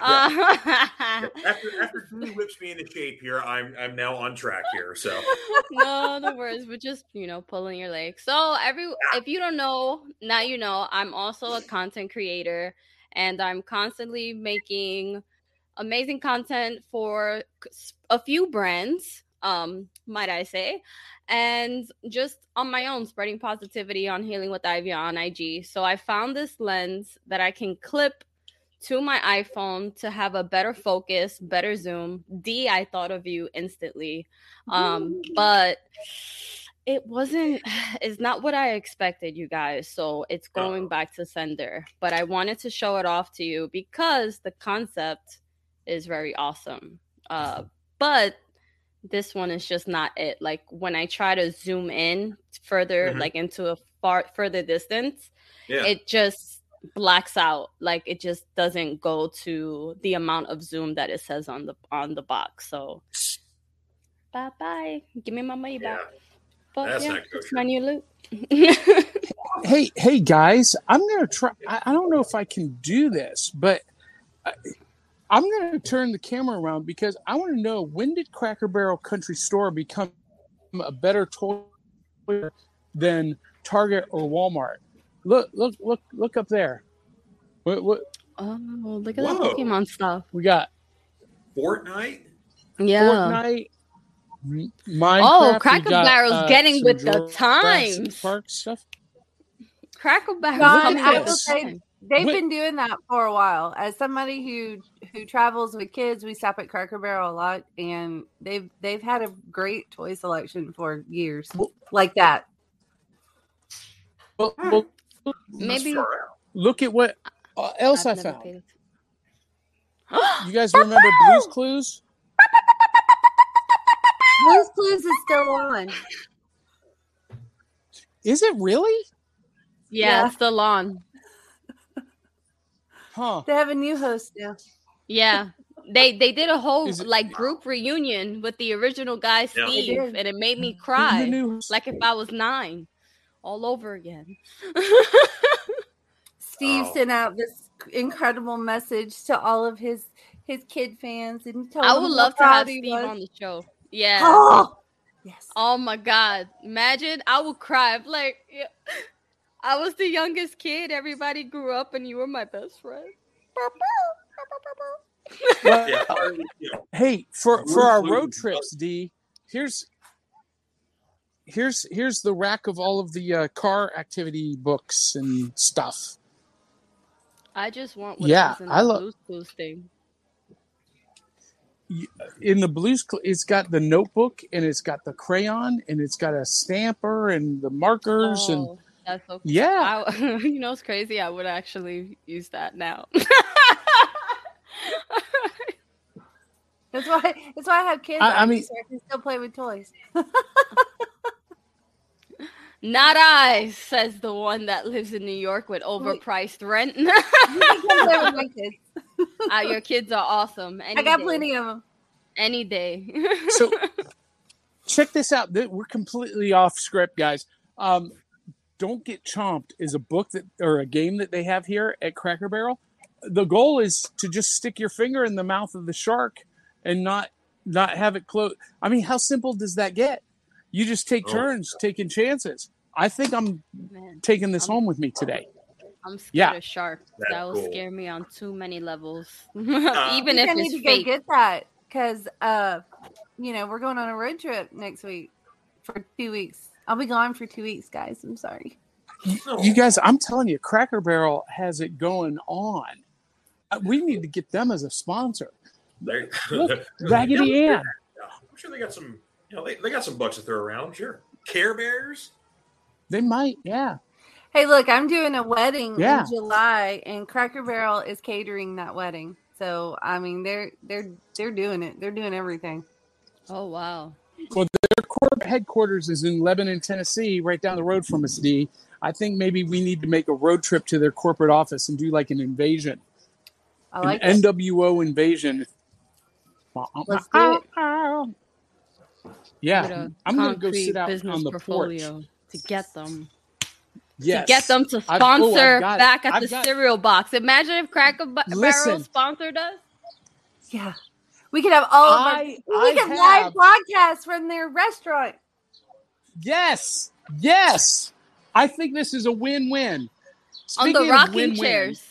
Uh, after after whips me into shape here, I'm I'm now on track here. So <laughs> no, no worries. We're just, you know, pulling your leg. So every if you don't know, now you know, I'm also a content creator and I'm constantly making amazing content for a few brands, um, might I say, and just on my own, spreading positivity on healing with Ivy on IG. So I found this lens that I can clip to my iPhone to have a better focus, better zoom. D, I thought of you instantly. Um, but it wasn't <sighs> it's not what I expected, you guys. So it's going back to sender. But I wanted to show it off to you because the concept is very awesome. Uh, but this one is just not it. Like when I try to zoom in further, Mhm. like into a far further distance, yeah, it just blacks out like it just doesn't go to the amount of zoom that it says on the on the box so bye bye give me my money yeah. back but That's yeah not it's my new loot <laughs> Hey, hey guys, I'm gonna try. I, I don't know if I can do this, but I, I'm gonna turn the camera around because I want to know when did Cracker Barrel Country Store become a better toy than Target or Walmart? Look, look, look, look up there. What, what oh look at that pokemon stuff we got? Fortnite. yeah Fortnite. Minecraft. Oh, Cracker got, Barrel's uh, getting with the times. Park stuff. cracker barrel coming with the times. They've Wait. been doing that for a while. As somebody who who travels with kids, we stop at Cracker Barrel a lot, and they've they've had a great toy selection for years, Well- like that. Well, well, maybe look at what uh, else I I've never found. <gasps> You guys remember Blue's <gasps> Clues? Blue's Clues is still on. Is it really? yeah, Yeah. it's still on Huh. They have a new host now. Yeah. They they did a whole it- like group reunion with the original guy Yeah. Steve did. and it made me cry like if I was 9 all over again. <laughs> Steve Oh. sent out this incredible message to all of his his kid fans and told I would love to have he Steve was. on the show. Yeah. Oh, <gasps> yes. Oh my god. Imagine I would cry. I'm like yeah. I was the youngest kid. Everybody grew up and you were my best friend. Well, Yeah, hey, for for our road trips, D, here's here's here's the rack of all of the uh, car activity books and stuff. I just want what Yeah, was in I love lo- Blue's Clues thing. In the Blues, Cl- it's got the notebook and it's got the crayon and it's got a stamper and the markers and Oh, that's so cool. yeah. I, <laughs> you know, it's crazy. I would actually use that now. <laughs> That's why. That's why I have kids. I- I mean- so I can still play with toys. Not I, says the one that lives in New York with overpriced rent. You can come play with my kids. <laughs> uh, your kids are awesome. Any I got day. plenty of them. Any day. So check this out. We're completely off script, guys. Um, Don't Get Chomped is a book that or a game that they have here at Cracker Barrel. The goal is to just stick your finger in the mouth of the shark and not not have it close. I mean, how simple does that get? You just take Oh. turns taking chances. I think I'm Man, taking this I'm- home with me today. I'm scared Yeah. of sharks. That's That will cool. scare me on too many levels. <laughs> Uh, Even I if I need it's to fake. go get that because, uh, you know, we're going on a road trip next week for two weeks. I'll be gone for two weeks, guys. I'm sorry. You guys, I'm telling you, Cracker Barrel has it going on. Uh, We need to get them as a sponsor. They- Look, <laughs> Raggedy Yeah, Ann. I'm sure they got some. You know, they, they got some bucks to throw around. Sure, Care Bears. They might, yeah. Hey, look, I'm doing a wedding Yeah. in July, and Cracker Barrel is catering that wedding. So, I mean, they're they're they're doing it. They're doing everything. Oh wow. Well, their corporate headquarters is in Lebanon, Tennessee, right down the road from us. D. I think maybe we need to make a road trip to their corporate office and do like an invasion, I like an it. NWO invasion. Let's do it. Yeah, with a I'm gonna go concrete sit out business on the porch. portfolio to get them. Yes. To get them to I've- oh, I've sponsor back at I've the got- cereal box. Imagine if Cracker Ba- Barrel Listen. sponsored us. Yeah. We could have all of our, we I could have- live broadcast from their restaurant. Yes, yes. I think this is a win-win. on the rocking chairs.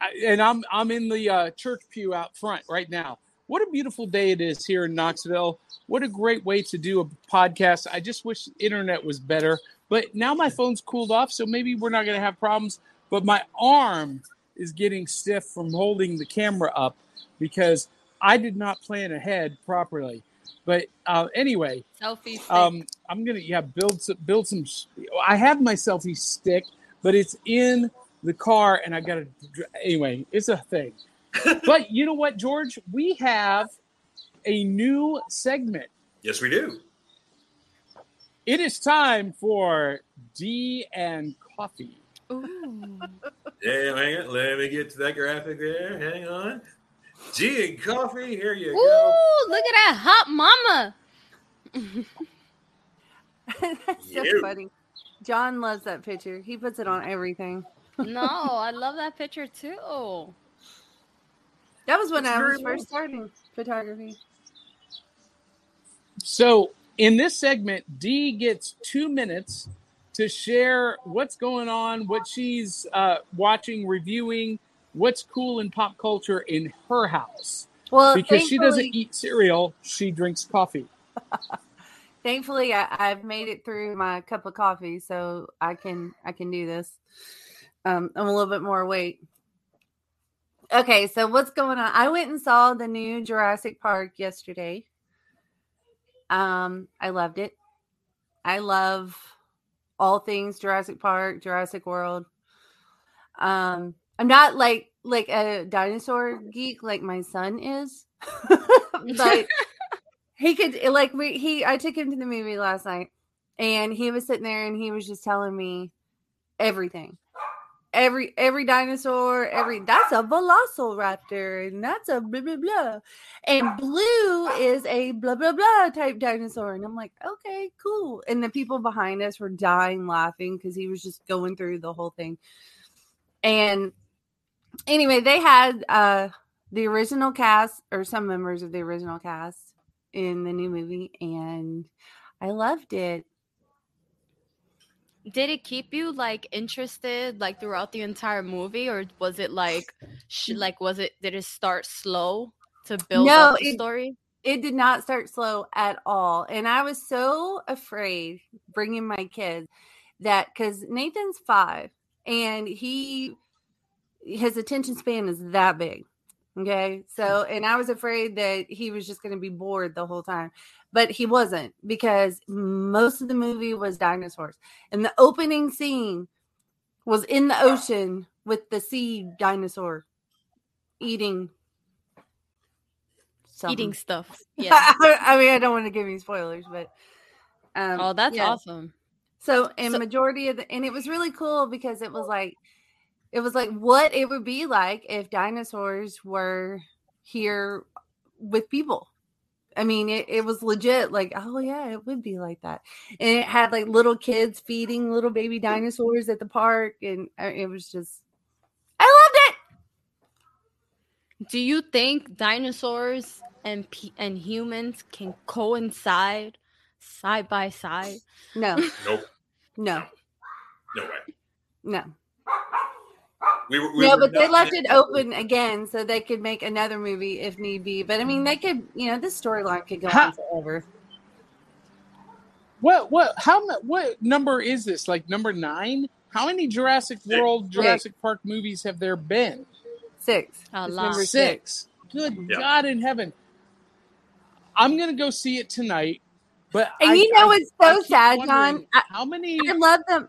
I- and I'm I'm in the uh, church pew out front right now. What a beautiful day it is here in Knoxville. What a great way to do a podcast. I just wish the internet was better, but now my phone's cooled off, so maybe we're not going to have problems. But my arm is getting stiff from holding the camera up because I did not plan ahead properly. But uh, anyway, Selfie stick. um, I'm gonna yeah build some build some. I have my selfie stick, but it's in the car, and I gotta anyway. It's a thing. <laughs> but you know what, George? We have a new segment. Yes, we do. It is time for D and coffee. Ooh. <laughs> Yeah, hang on. Let me get to that graphic there. Hang on. G and coffee. Here you go. Ooh, look at that hot mama. <laughs> That's so You. funny. John loves that picture. He puts it on everything. no, I love that picture too. That was when That's I was first starting photography. So in this segment, Dee gets two minutes to share what's going on, what she's uh, watching, reviewing, what's cool in pop culture in her house. Well, Because she doesn't eat cereal, she drinks coffee. <laughs> Thankfully, I, I've made it through my cup of coffee, so I can I can do this. Um, I'm a little bit more awake. Okay, so what's going on? I went and saw the new Jurassic Park yesterday. Um, I loved it. I love all things Jurassic Park, Jurassic World. Um, I'm not like like a dinosaur geek like my son is, <laughs> but he could eh, like we he I took him to the movie last night and he was sitting there and he was just telling me everything. Every every dinosaur, every that's a velociraptor and that's a blah blah blah. And blue is a blah blah blah type dinosaur. And I'm like, okay, cool. And the people behind us were dying laughing because he was just going through the whole thing. And anyway, they had uh the original cast or some members of the original cast in the new movie and I loved it. Did it keep you like interested like throughout the entire movie, or was it like, sh- like was it? Did it start slow to build No, up the it- story? It did not start slow at all. And I was so afraid bringing my kids that cuz Nathan's 5 and he his attention span is that big. Okay? So and I was afraid that he was just going to be bored the whole time. But he wasn't because most of the movie was dinosaurs. And the opening scene was in the ocean with the sea dinosaur eating something. Eating stuff. <laughs> Yeah. I mean, I don't want to give you spoilers, but um, oh, that's yeah. awesome. So, and So- majority of the, and it was really cool because it was like, it was like what it would be like if dinosaurs were here with people. I mean, it, it was legit like, oh yeah, it would be like that. And it had like little kids feeding little baby dinosaurs at the park, and uh, it was just, I loved it. Do you think dinosaurs and and humans can coincide side by side? No, Nope. no, No way. no. We were. We no, were but they left it open again so they could make another movie if need be. But I mean, they could, you know, this storyline could go Ha- on forever. What what how mu- what number is this? Like number nine? How many Jurassic World, Jurassic Park movies have there been? Six. A It's lot. number Six. Good Yeah. God in heaven! I'm gonna go see it tonight. But And I- you know I- what's so keep sad, John? How many? I love them.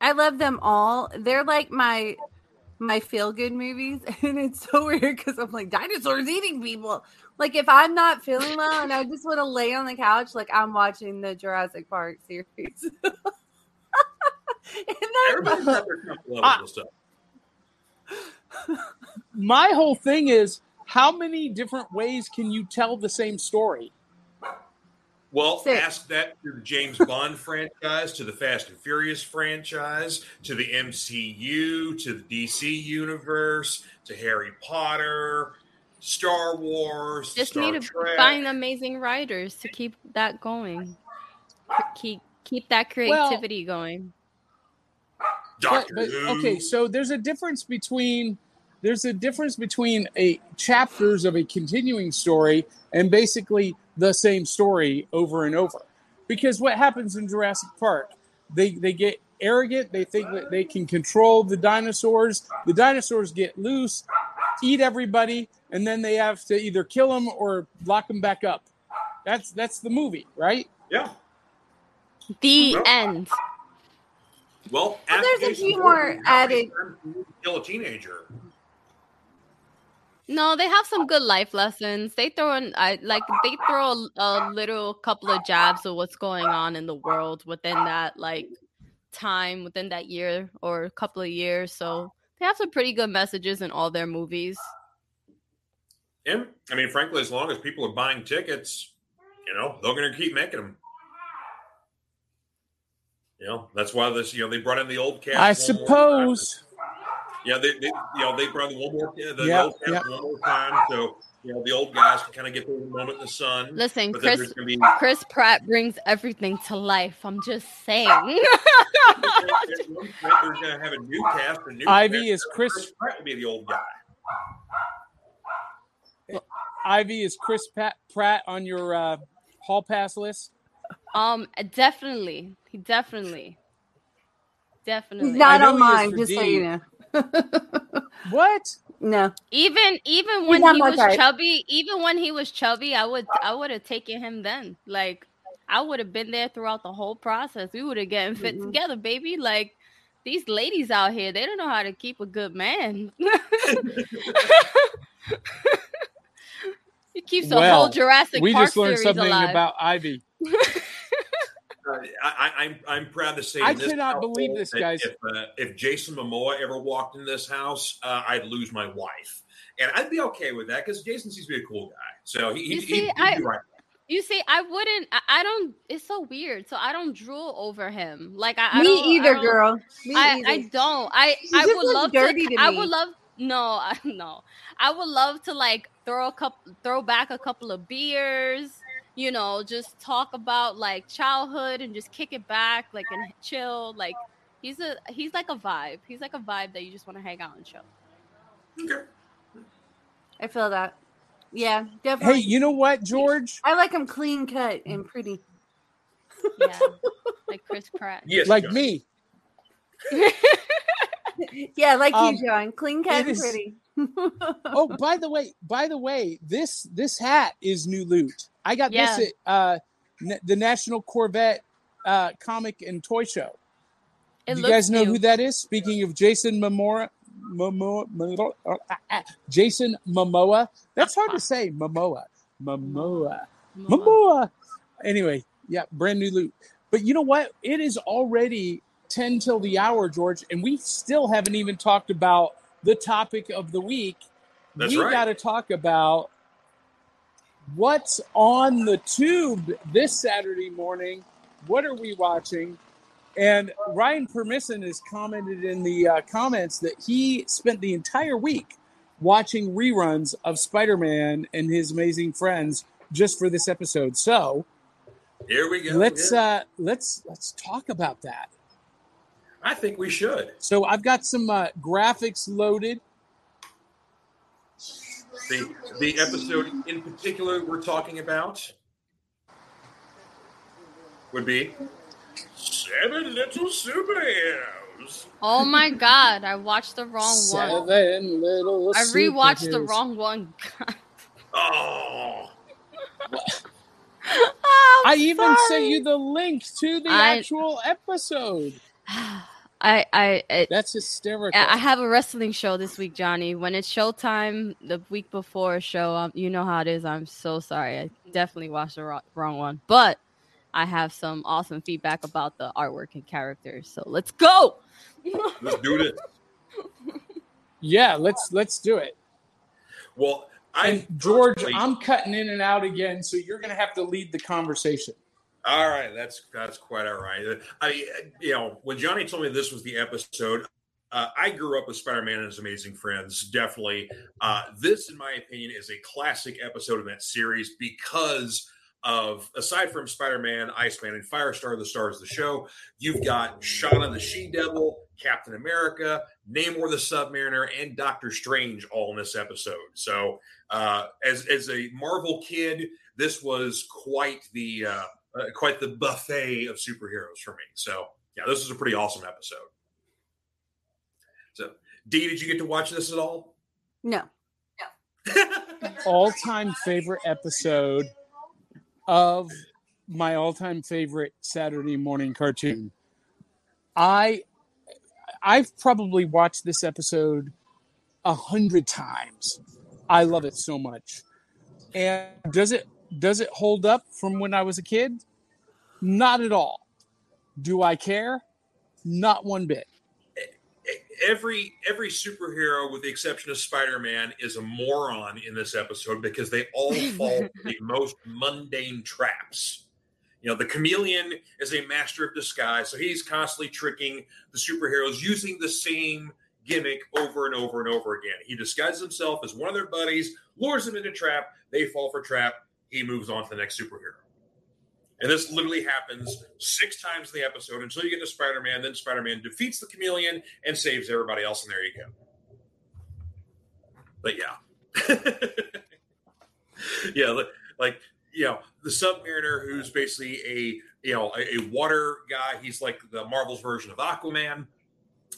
I love them all. They're like my my feel good movies, <laughs> and it's so weird because I'm like dinosaurs eating people. Like if I'm not feeling well and I just want to lay on the couch, like I'm watching the Jurassic Park series. <laughs> and that's Everybody's got their level Ah. stuff. <laughs> My whole thing is how many different ways can you tell the same story? Well, Six. ask that to the James Bond <laughs> franchise, to the Fast and Furious franchise, to the MCU, to the DC universe, to Harry Potter, Star Wars, Just Star need to Trek. find amazing writers to keep that going. Keep keep that Well- creativity going. Doctor but Who. okay, so there's a difference between there's a difference between a chapters of a continuing story and basically the same story over and over. Because what happens in Jurassic Park, they they get arrogant, they think that they can control the dinosaurs. The dinosaurs get loose, eat everybody, and then they have to either kill them or lock them back up. That's that's the movie, right? yeah. The Well, end. Well, Well, there's a few more added- times he would Kill a teenager. No, they have some good life lessons. They throw in, I like, they throw a, a little couple of jabs of what's going on in the world within that like time, within that year or a couple of years. So they have some pretty good messages in all their movies. And I mean, frankly, as long as people are buying tickets, you know, they're going to keep making them. You know, that's why this. You know, they brought in the old cast. I one time. suppose. Yeah, they, they you know they brought one more the Yeah, old cast yeah. one more time, so you know the old guys can kind of get their moment in the sun. Listen, but Chris there's going to be Chris Pratt brings everything to life. I'm just saying. at one point they're going to have a new cast. A new Ivy cast, is so Chris- Pratt will be the old guy. Ivy is Chris Pat, Pratt on your uh, hall pass list. um, definitely, he definitely, definitely. He's not on mine, for just so you know. <laughs> What? no. even even when he was type. chubby even when he was chubby i would i would have taken him then like i would have been there throughout the whole process we would have gotten fit Mhm. together baby like these ladies out here they don't know how to keep a good man <laughs> he keeps the Well, whole jurassic we park just learned series something alive about Ivy. <laughs> Uh, I, I, I'm I'm proud to say. I in this cannot believe this, that guys. If, uh, if Jason Momoa ever walked in this house, uh, I'd lose my wife, and I'd be okay with that because Jason seems to be a cool guy. So he, You he, see, he'd, he'd I- be right. you see i wouldn't I, I don't it's so weird so i don't drool over him like i, I Me don't- I either, don't- girl. Me I, either. I don't. I She I just would love dirty to. to I would love. No, <laughs> no. I would love to like throw a couple, throw back a couple of beers. You know, just talk about like childhood and just kick it back, like and chill. Like he's a he's like a vibe. He's like a vibe that you just want to hang out and chill. Okay. I feel that. Yeah, definitely. Hey, you know what, George? I like him clean cut and pretty. Yeah, like Chris Pratt. Yes, Like John. me. <laughs> Yeah, like Um, you, John. Clean cut and is- pretty. <laughs> Oh, by the way, by the way, this this hat is new loot. I got Yeah. this at uh, N- the National Corvette uh, comic and toy show. It you guys know new. who that is? Speaking of Jason Momoa, Momoa, Momoa uh, uh, Jason Momoa. That's hard to say. Momoa, Momoa, Momoa. Anyway, yeah, brand new loot. But you know what? It is already ten till the hour, George, and we still haven't even talked about the topic of the week. That's we right. got to talk about what's on the tube this Saturday morning. What are we watching? And Ryan Permisson has commented in the uh, comments that he spent the entire week watching reruns of Spider Man and his amazing friends just for this episode. So Here we go. let's Yeah. uh, let's let's talk about that. I think we should. So I've got some uh, graphics loaded. The the episode in particular we're talking about would be Seven Little Superheroes. Oh my god, I watched the wrong one. Seven little. I rewatched the wrong one. <laughs> Oh, I even sent you the link to the I- actual episode. <sighs> <sighs> I I it, That's hysterical. I I have a wrestling show this week, Johnny. When it's showtime the week before a show, um, you know how it is. I'm so sorry. I definitely watched the wrong, wrong one, but I have some awesome feedback about the artwork and characters. So let's go. <laughs> let's do this. yeah, let's let's do it. Well, I And George, I'm cutting in and out again, so you're going to have to lead the conversation. All right, that's that's quite all right. I you know, when Johnny told me this was the episode, uh, I grew up with Spider-Man and His Amazing Friends. Definitely, uh, this, in my opinion, is a classic episode of that series because of aside from Spider-Man, Iceman, and Firestar, the stars of the show, you've got Shanna the She-Devil, Captain America, Namor the Submariner, and Doctor Strange all in this episode. So, uh, as as a Marvel kid, this was quite the uh, quite the buffet of superheroes for me. So yeah, this was a pretty awesome episode. So Dee, did you get to watch this at all? No. <laughs> No. All time favorite episode of my all time favorite Saturday morning cartoon. I I've probably watched this episode a hundred times. I love it so much. And does it does it hold up from when I was a kid? Not at all. Do I care? Not one bit. every every superhero, with the exception of Spider-Man, is a moron in this episode because they all <laughs> fall for the most mundane traps. You know, the chameleon is a master of disguise, so he's constantly tricking the superheroes using the same gimmick over and over and over again. He disguises himself as one of their buddies, lures them into a trap, they fall for trap, he moves on to the next superhero. And this literally happens six times in the episode until you get to Spider Man. Then Spider Man defeats the chameleon and saves everybody else. And there you go. But yeah. <laughs> yeah, like, you know, the Submariner, who's basically a, you know, a, a water guy. He's like the Marvel's version of Aquaman.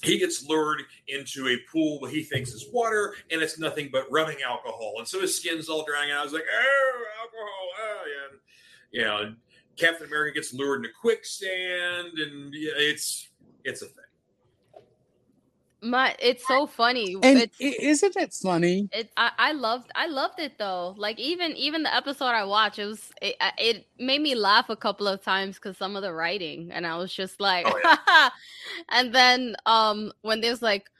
He gets lured into a pool that he thinks is water, and it's nothing but rubbing alcohol. And so his skin's all drying out. I was like, oh, alcohol. Oh, yeah. You know, Captain America gets lured into quicksand, and it's it's a thing. My, it's so funny. And it's, isn't it funny? it I, I loved I loved it though. Like even even the episode I watched, it was it, it made me laugh a couple of times because some of the writing, and I was just like, Oh, <laughs> and then um when there's like,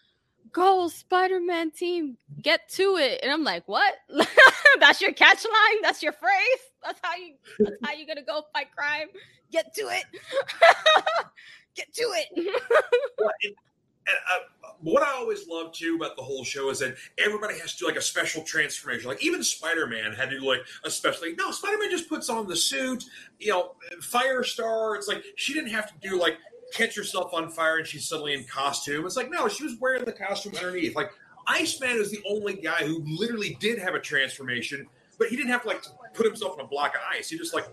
go Spider Man team, get to it, and I'm like, what? <laughs> that's your catch line? That's your phrase? That's how you that's how you gonna go fight crime? Get to it. <laughs> get to it. Well, and, uh, what I always love too about the whole show is that everybody has to do like a special transformation. Like even Spider Man had to do like a special. Like, no, Spider Man just puts on the suit. You know, Firestar. It's like she didn't have to do like catch herself on fire and she's suddenly in costume. It's like no, she was wearing the costume underneath. Like Iceman is the only guy who literally did have a transformation, but he didn't have to like put himself in a block of ice. He just like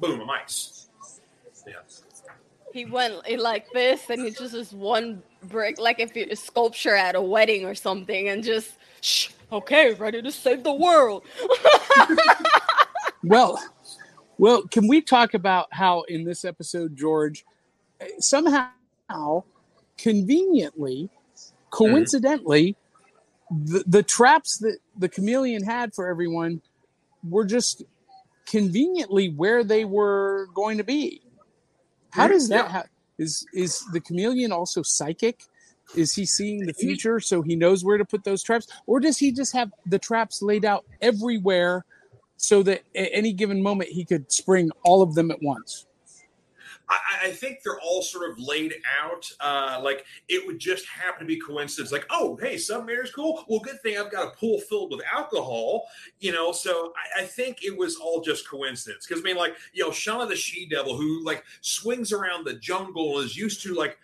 boom, I'm ice. Yeah. He went like this and it's just this one brick like if it a sculpture at a wedding or something and just Shh, okay ready to save the world <laughs> Well, well, can we talk about how in this episode, George, eh, somehow, conveniently, coincidentally, the, the traps that the chameleon had for everyone were just conveniently where they were going to be. How does that is is the chameleon also psychic? Is he seeing the future so he knows where to put those traps, or does he just have the traps laid out everywhere so that at any given moment he could spring all of them at once? I, I think they're all sort of laid out. Uh, like it would just happen to be coincidence. Like, oh, hey, Submariner's cool. Well, good thing I've got a pool filled with alcohol. You know, so I, I think it was all just coincidence. Because I mean, like, you know, Shanna the She Devil, who like swings around the jungle and is used to like,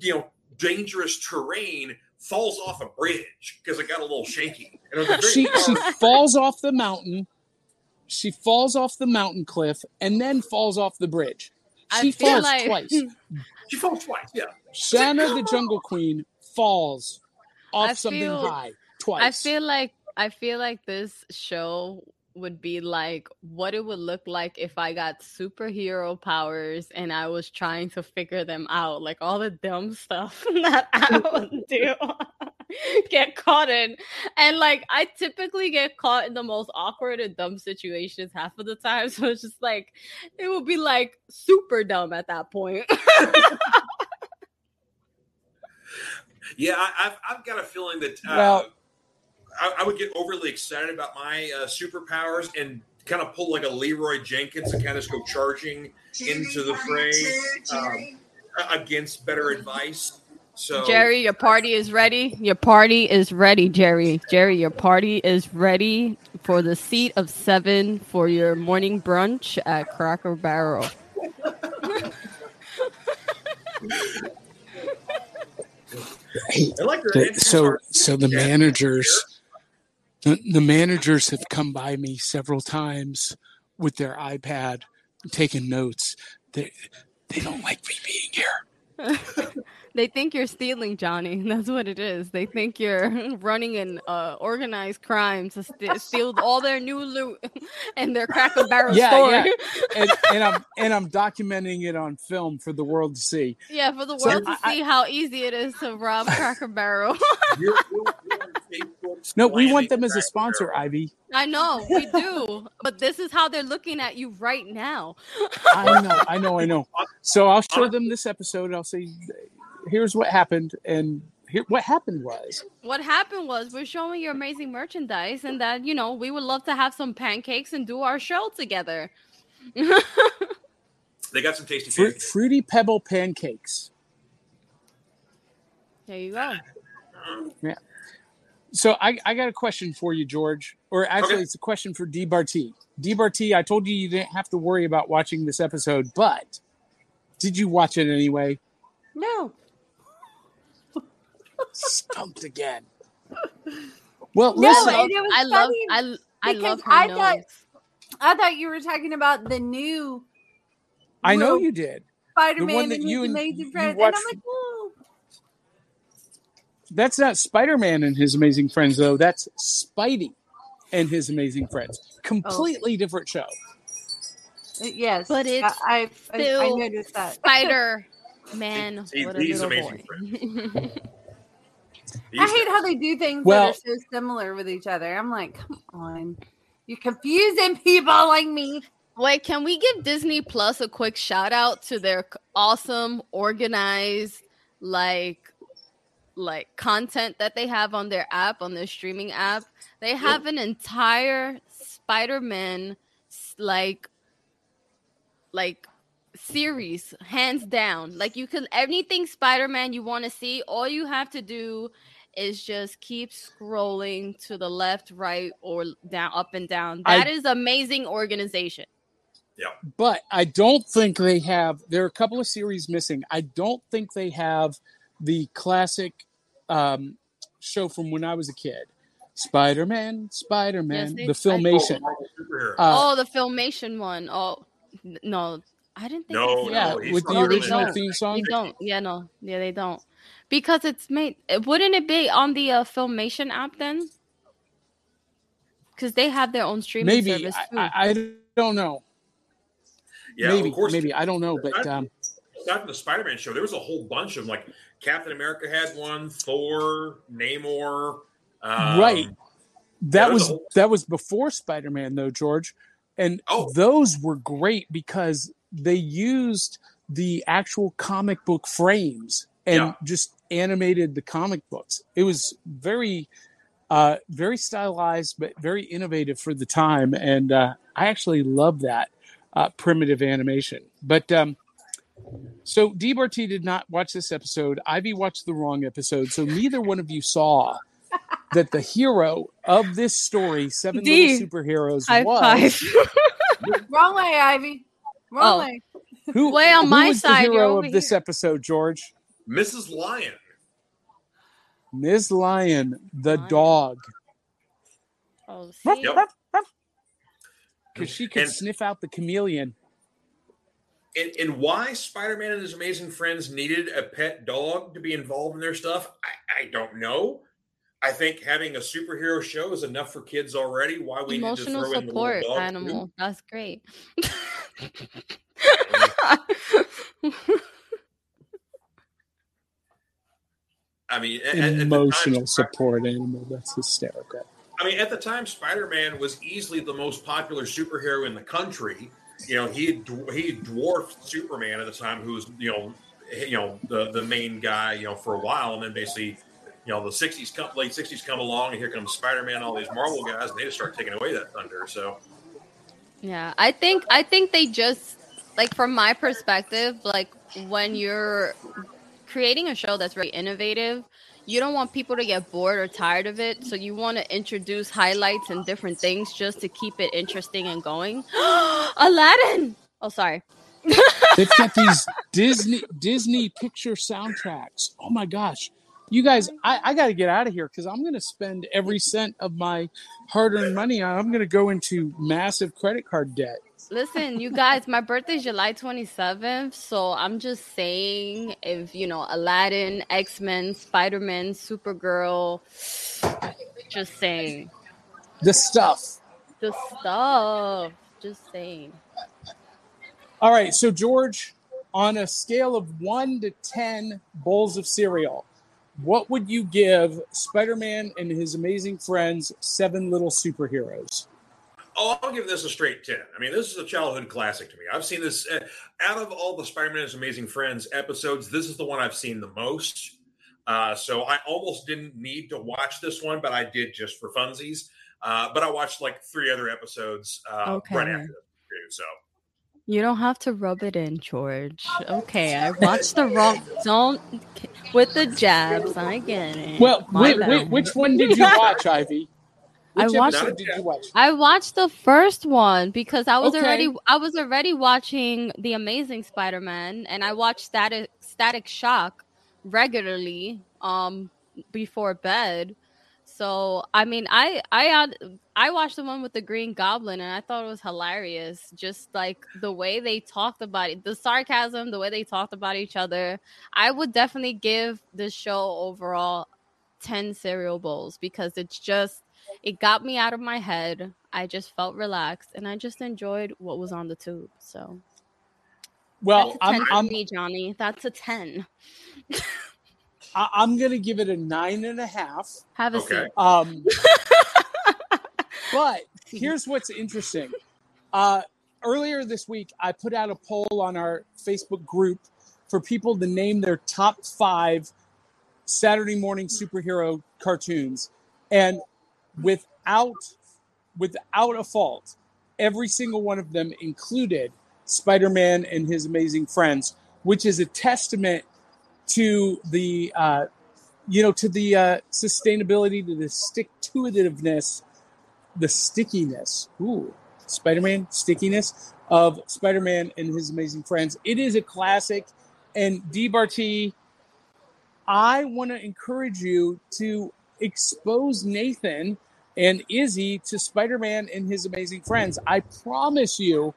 you know, dangerous terrain, falls off a bridge because it got a little shaky. And it was a very She she falls off the mountain. She falls off the mountain cliff and then falls off the bridge. I She feel falls like- twice. <laughs> she falls twice. Yeah. Shanna the Jungle Queen falls off I something feel- high twice. i feel like i feel like this show would be like what it would look like if i got superhero powers and i was trying to figure them out like all the dumb stuff <laughs> that i would do <laughs> <laughs> get caught in. And like i typically get caught in the most awkward and dumb situations half of the time. <laughs> So it's just like it would be like super dumb at that point. <laughs> Yeah, I, I've, I've got a feeling that uh, Well- I, I would get overly excited about my uh, superpowers and kind of pull like a Leeroy Jenkins and kind of just go charging into the fray um, against better advice. So Jerry, your party is ready. Your party is ready, Jerry. Jerry, your party is ready for the seat of seven for your morning brunch at Cracker Barrel. <laughs> I like their The- entrance so so the managers the, the managers have come by me several times with their ipad taking notes they they don't like me being here <laughs> They think you're stealing, Johnny. <laughs> That's what it is. They think you're <laughs> running an uh, organized crime to st- steal all their new loot <laughs> and their Cracker Barrel Yeah, store. yeah. and, and i'm and i'm documenting it on film for the world to see Yeah, for the So world to I- I- see how easy it is to rob Cracker Barrel. You're- you're- you're no we want them as a sponsor Barrel. ivy I know, we do. But this is how they're looking at you right now. i know i know i know so i'll show them this episode i'll say here's what happened and here what happened was What happened was we're showing you amazing merchandise and that, you know, we would love to have some pancakes and do our show together. <laughs> They got some tasty Fru- fruity pebble pancakes There you go. Yeah so I, I got a question for you, George. Or actually, Okay. it's a question for D. Barty. D. Barty, I told you you didn't have to worry about watching this episode, but did you watch it anyway? No. Stumped again. Well, No, listen. and it I love funny I I love her I nose. thought- I thought you were talking about the new I know you did. Spider-Man one that and his you and- amazing you friends, and I'm like, whoa. That's not Spider Man and his amazing friends, though. That's Spidey and his amazing friends. Oh, Completely different show. Uh, yes, But it's I, I, I, I still noticed that. <laughs> Spider Man. See, what these amazing boy. <laughs> These I hate guys. how they do things Well- that are so similar with each other. I'm like, come on, you're confusing people like me. Wait, can we give Disney Plus a quick shout out to their awesome, organized, like, like content that they have on their app, on their streaming app? They have an entire Spider-Man, like, like series, hands down. Like, you can anything Spider-Man you want to see, all you have to do is just keep scrolling to the left, right, or down, up and down. I- That is amazing organization. Yeah. But I don't think they have. There are a couple of series missing. I don't think they have the classic um, show from when I was a kid. Spider Man, Spider Man, they- the filmation. Superhero. Uh, oh, the filmation one. Oh, n- no, I didn't think. No, they yeah, no, he's with the original there. theme song. They don't. Yeah, no. Yeah, they don't. Because it's made. Wouldn't it be on the uh, filmation app then? Because they have their own streaming Maybe service too. I, I, I don't know. Yeah, maybe of course. maybe I don't know, but um, aside from the Spider-Man show, there was a whole bunch of. Like Captain America had one, Thor, Namor. Um, Right. that there's a was whole- that was before Spider Man though, George, and Oh. those were great because they used the actual comic book frames and Yeah. just animated the comic books. It was very uh, very stylized, but very innovative for the time, and uh, I actually love that uh, primitive animation. But um, so DBRT did not watch this episode. Ivy watched the wrong episode, so neither one of you saw that the hero of this story, Seven D. Little Superheroes, High was five. <laughs> Wrong way, Ivy. Wrong Oh. way. who, <laughs> Way on who my was side, the hero over of this here. episode, George? Mrs. Lion. Ms. Lion, the Lion. dog, oh, see? Yep. because she could And- sniff out the chameleon. And, and why Spider-Man and his amazing friends needed a pet dog to be involved in their stuff, I, I don't know. I think having a superhero show is enough for kids already. Why we Emotional need to throw in the support little too? animal. That's great. <laughs> I mean, at- at- at time, Emotional Spi- support animal. That's hysterical. I mean, at the time, Spider-Man was easily the most popular superhero in the country. You know, he he dwarfed Superman at the time, who was you know, you know the the main guy, you know, for a while, and then basically you know the '60s come, late '60s come along, and here comes Spider-Man, all these Marvel guys, and they just start taking away that thunder. So Yeah, I think I think they just like from my perspective, like when you're creating a show that's very innovative, you don't want people to get bored or tired of it, so you want to introduce highlights and different things just to keep it interesting and going. <gasps> Aladdin. Oh, sorry. They've got these <laughs> Disney Disney picture soundtracks. Oh my gosh. You guys, I, I got to get out of here because I'm going to spend every cent of my hard earned money. I'm going to go into massive credit card debt. Listen, you guys, my birthday's July 27th, so I'm just saying if, you know, Aladdin, X-Men, Spider-Man, Supergirl, just saying. The stuff. The stuff. Just saying. All right. So, George, on a scale of one to 10 bowls of cereal, what would you give Spider Man and his amazing friends, Seven Little Superheroes? Oh, I'll give this a straight 10. I mean, this is a childhood classic to me. I've seen this uh, out of all the Spider Man's Amazing Friends episodes. This is the one I've seen the most. Uh, so I almost didn't need to watch this one, but I did just for funsies. Uh, but I watched like three other episodes uh, right after this. too, So You don't have to rub it in, George. Okay, I <laughs> watched the wrong. Don't with the jabs. I get it. Well, My whi- bad. whi- which one did you watch, Ivy? <laughs> I Which watched- episode did you watch? I watched the first one because I was Okay. already I was already watching The Amazing Spider-Man and I watched Static Static Shock regularly um before bed. So, I mean, I I had I watched the one with the Green Goblin and I thought it was hilarious. Just like the way they talked about it, the sarcasm, the way they talked about each other. I would definitely give this show overall 10 cereal bowls because it's just it got me out of my head. I just felt relaxed and I just enjoyed what was on the tube. So Well, that's a 10 I'm, I'm, me, Johnny. That's a 10. <laughs> I- I'm going to give it a nine and a half. Have a Okay. seat. Um, <laughs> but here's what's interesting. Uh, earlier this week, I put out a poll on our Facebook group for people to name their top five Saturday morning superhero cartoons, and without without a fault, every single one of them included Spider-Man and his amazing friends, which is a testament to the uh, you know to the uh, sustainability, to the stick to itiveness, the stickiness. Ooh, Spider-Man stickiness of Spider-Man and his amazing friends. It is a classic, and DBRT. I want to encourage you to expose Nathan and Izzy to Spider-Man and his amazing friends. I promise you,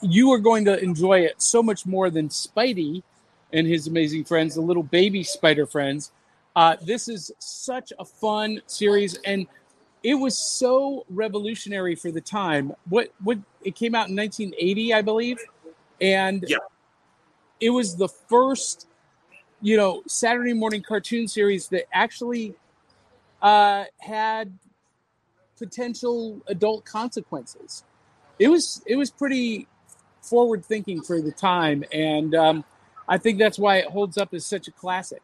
you are going to enjoy it so much more than Spidey and his amazing friends, the little baby spider friends. Uh, this is such a fun series, and it was so revolutionary for the time. What what it came out in 1980, I believe, and Yeah. it was the first, you know, Saturday morning cartoon series that actually uh, had potential adult consequences. It was it was pretty forward thinking for the time, and um, I think that's why it holds up as such a classic.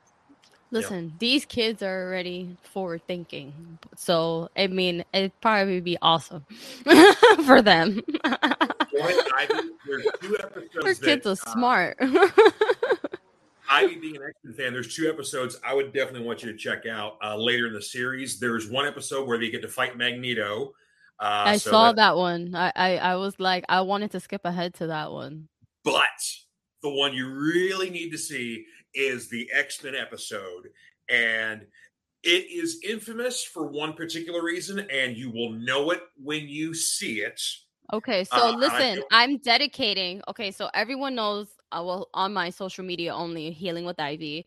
Listen, these kids are already forward thinking. So, I mean, it'd probably be awesome <laughs> for them. Boy, Ivy, there's two episodes. Their kids that, are uh, smart. Ivy being an X-Men fan, there's two episodes I would definitely want you to check out uh, later in the series. There's one episode where they get to fight Magneto. Uh, I so saw that- that one. I, I I was like, I wanted to skip ahead to that one. But the one you really need to see is the X Men episode. And it is infamous for one particular reason, and you will know it when you see it. Okay, so Uh, listen, I'm dedicating. Okay, so everyone knows. Uh, well, on my social media only, healing with Ivy.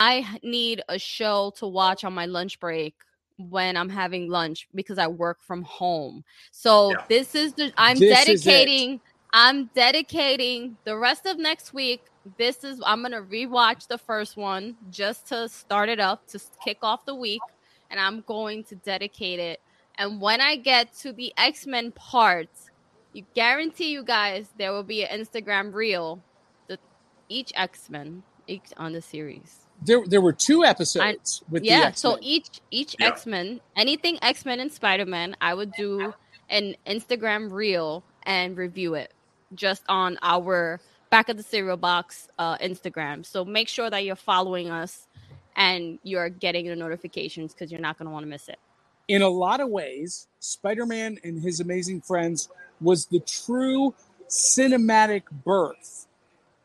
I need a show to watch on my lunch break when I'm having lunch because I work from home. So Yeah. this is the I'm This is dedicating. I'm dedicating the rest of next week. This is I'm gonna rewatch the first one just to start it up to kick off the week, and I'm going to dedicate it. And when I get to the X Men part, you guarantee you guys there will be an Instagram reel, the each X Men each on the series. there there were two episodes with yeah X-Men. so each each Yeah. x-men anything x-men and spider-man i would do an instagram reel and review it just on our back of the cereal box uh, instagram so make sure that you're following us and you're getting the notifications because you're not going to want to miss it in a lot of ways, Spider Man and His Amazing Friends was the true cinematic birth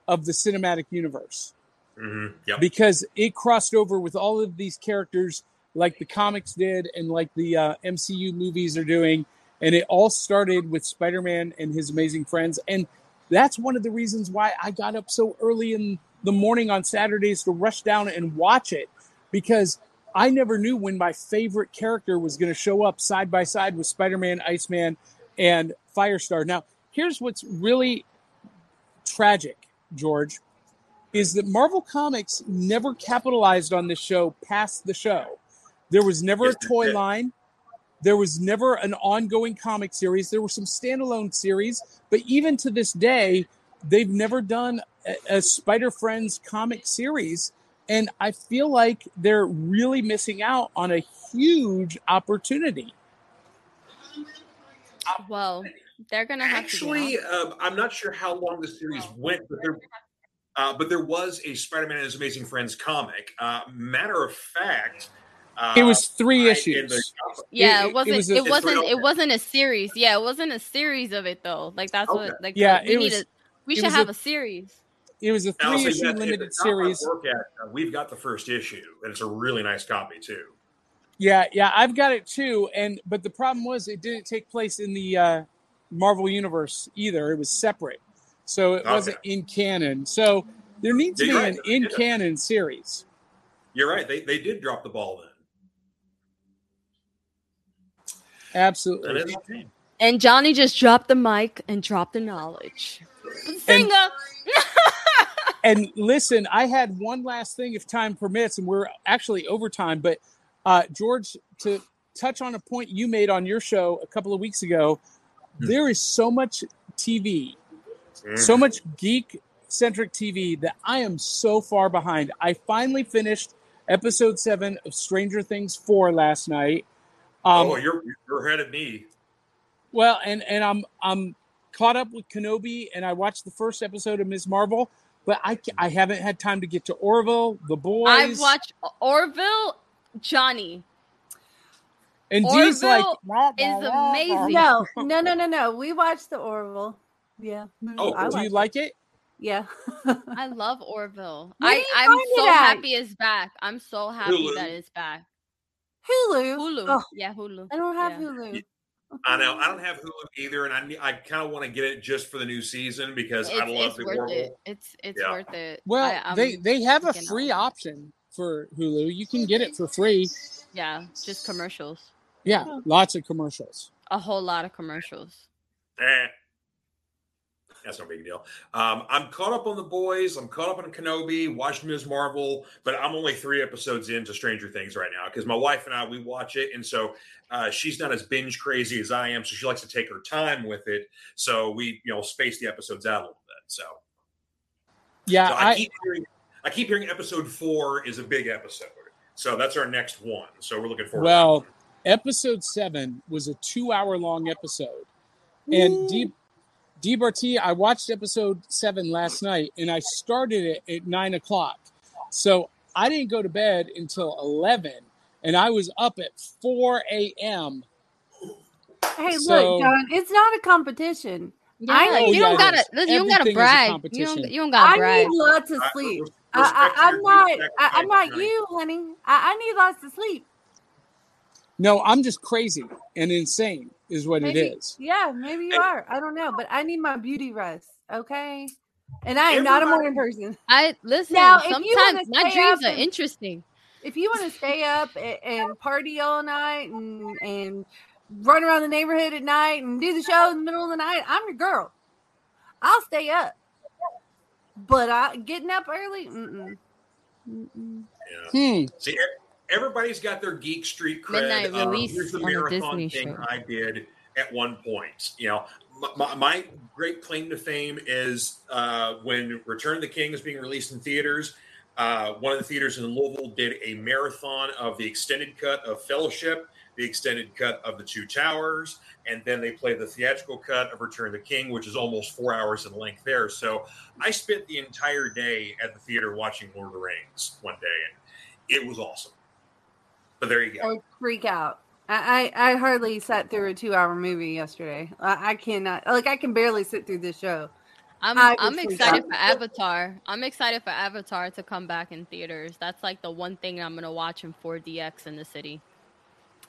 of the cinematic universe hmm Yep. because it crossed over with all of these characters like the comics did and like the uh, MCU movies are doing. And it all started with Spider Man and His Amazing Friends. And that's one of the reasons why I got up so early in the morning on Saturdays to rush down and watch it because I never knew when my favorite character was going to show up side by side with Spider Man, Iceman, and Firestar. Now, here's what's really tragic, George, is that Marvel Comics never capitalized on this show past the show. There was never a toy line. There was never an ongoing comic series. There were some standalone series, but even to this day, they've never done a, a Spider Friends comic series. And I feel like they're really missing out on a huge opportunity. well they're going to have Actually, to uh, I'm not sure how long the series went, but there, uh, but there was a Spider-Man and His Amazing Friends comic. Uh, matter of fact, uh, It was three I- issues. the- yeah it- it, it wasn't was it, a- was not it wasn't a series yeah it wasn't a series of it though like that's Okay. what like Yeah, we it need was- a, we should have a- a series It was a three say issue limited it's not my series. At, uh, we've got the first issue, and it's a really nice copy too. Yeah, yeah, I've got it too. And but the problem was it didn't take place in the uh, Marvel universe either. It was separate, so it Okay. wasn't in canon. So there needs to be you're an in canon series. You're right; they they did drop the ball then. That Absolutely. is okay. and johnny just dropped the mic and dropped the knowledge singer <laughs> And listen, I had one last thing, if time permits, and we're actually over time. But uh, George, to touch on a point you made on your show a couple of weeks ago, Hmm. there is so much TV Mm. so much geek centric TV that I am so far behind. I finally finished episode seven of Stranger Things four last night. Um, oh, you're you're ahead of me. well, and and I'm I'm caught up with Kenobi, and I watched the first episode of Ms. Marvel, but I I haven't had time to get to Orville, the boys. i've watched orville johnny and Dee's like Orville is amazing. No, no, no, no, no. We watched the Orville. Yeah. Oh, I Do you watched like it? it. Yeah. I love Orville. Where I, I'm so happy it's back. I'm so happy Hulu. that it's back. Hulu. Hulu. Oh, Yeah, Hulu. I don't have Yeah. Hulu. I know I don't have Hulu either, and I I kind of want to get it just for the new season because It's, I love it's the worth Orville. it. It's it's Yeah. worth it. Well, I- they they have a free out. option for Hulu. You can get it for free. Yeah, just commercials. Yeah, lots of commercials. A whole lot of commercials. Eh. That's no big deal. Um, I'm caught up on the boys. I'm caught up on Kenobi, watched Ms. Marvel, but I'm only three episodes into Stranger Things right now because my wife and I we watch it, and so uh, she's not as binge crazy as I am, so she likes to take her time with it. So we, you know, space the episodes out a little bit. So, Yeah, so I, I, keep hearing, I keep hearing episode four is a big episode, so that's our next one. So we're looking forward. Well, episode seven was a two-hour long episode, and D. DBRT, I watched episode seven last night, and I started it at nine o'clock. So I didn't go to bed until eleven, and I was up at four a.m. Hey, So- look, John, it's not a competition. Yeah, I know- you don't yeah, gotta is. listen, you don't gotta Everything brag. You don't, you don't gotta I brag. need lots of sleep. I, I, I'm not. I, I'm not you, honey. I, I need lots of sleep. No, I'm just crazy and insane, is what Maybe, it is. Yeah, maybe you Hey. are. I don't know, but I need my beauty rest. Okay, and I am not a morning person. I listen. Now, if you wanna sometimes my dreams are and- interesting. If you want to stay up and, and party all night and and run around the neighborhood at night and do the show in the middle of the night, I'm your girl. I'll stay up. But I getting up early. Mm-mm. Mm-mm. Yeah. Hmm. See, everybody's got their geek street cred. Midnight Uh, release here's the marathon Disney thing show. I did at one point. You know, my, my, my great claim to fame is uh, when Return of the King is being released in theaters. Uh, one of the theaters in Louisville did a marathon of the extended cut of Fellowship, the extended cut of The Two Towers, and then they played the theatrical cut of Return of the King, which is almost four hours in length there. So I spent the entire day at the theater watching Lord of the Rings one day, and it was awesome. But there you go. I freak out. I, I, I hardly sat through a two hour movie yesterday. I, I cannot like I can barely sit through this show. I'm I I'm excited out. for Avatar. I'm excited for Avatar to come back in theaters. That's like the one thing I'm gonna watch in 4DX in the city.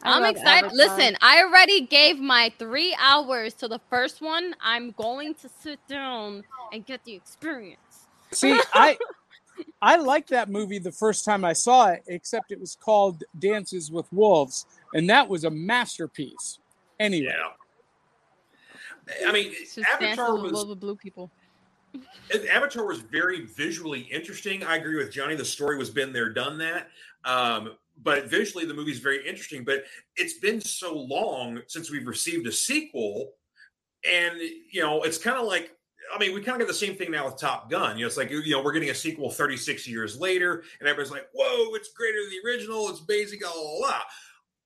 I I'm excited. Avatar. Listen, I already gave my three hours to the first one. I'm going to sit down and get the experience. See, <laughs> I I liked that movie the first time I saw it, except it was called Dances with Wolves, and that was a masterpiece. Anyway, I mean, It's just Avatar was Wolves with blue people. Avatar was very visually interesting. I agree with Johnny. The story was been there, done that. Um, but visually, the movie's very interesting. But it's been so long since we've received a sequel, and you know, it's kind of like. I mean, we kind of get the same thing now with Top Gun. You know, it's like you know we're getting a sequel 36 years later, and everybody's like, "Whoa, it's greater than the original. It's basic." Blah, blah, blah.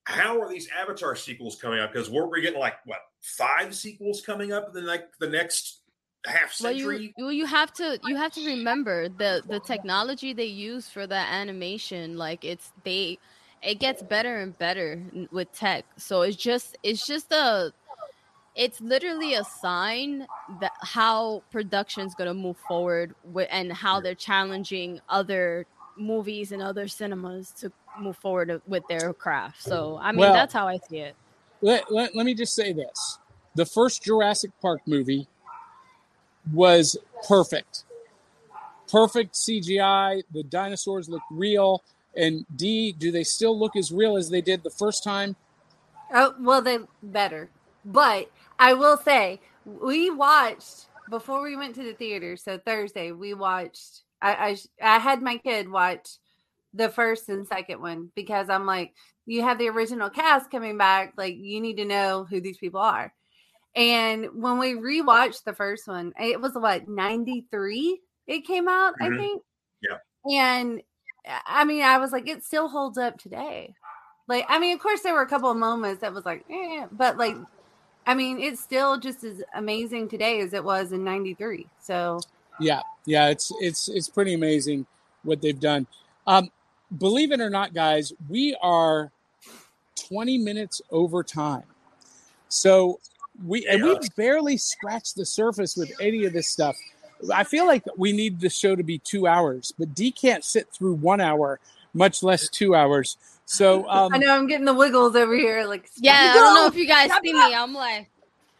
How are these Avatar sequels coming up? Because we're, we're getting like what five sequels coming up in the like the next half Well, century. you, you you have to you have to remember the the technology they use for that animation. Like it's they, it gets better and better with tech. So it's just it's just a, it's literally a sign that how production's gonna move forward with and how they're challenging other movies and other cinemas to move forward with their craft. So I mean Well- that's how I see it. let, let, let me just say this the first Jurassic Park movie was perfect. Perfect CGI. The dinosaurs look real. And D, do they still look as real as they did the first time? Oh well, they better. But I will say we watched before we went to the theater. So Thursday we watched. I I, I had my kid watch the first and second one because I'm like, you have the original cast coming back. Like you need to know who these people are. And when we rewatched the first one, it was what 93 it came out, I Mhm. think. Yeah. And I mean, I was like, it still holds up today. Like, I mean, of course, there were a couple of moments that was like, eh, but like, I mean, it's still just as amazing today as it was in '93. So, Yeah, yeah, it's it's it's pretty amazing what they've done. Um, believe it or not, guys, we are 20 minutes over time. So we and we've barely scratched the surface with any of this stuff. I feel like we need the show to be two hours, but D can't sit through one hour, much less two hours. So um, I know I'm getting the wiggles over here. Like, Yeah, I don't know if you guys see me. I'm like,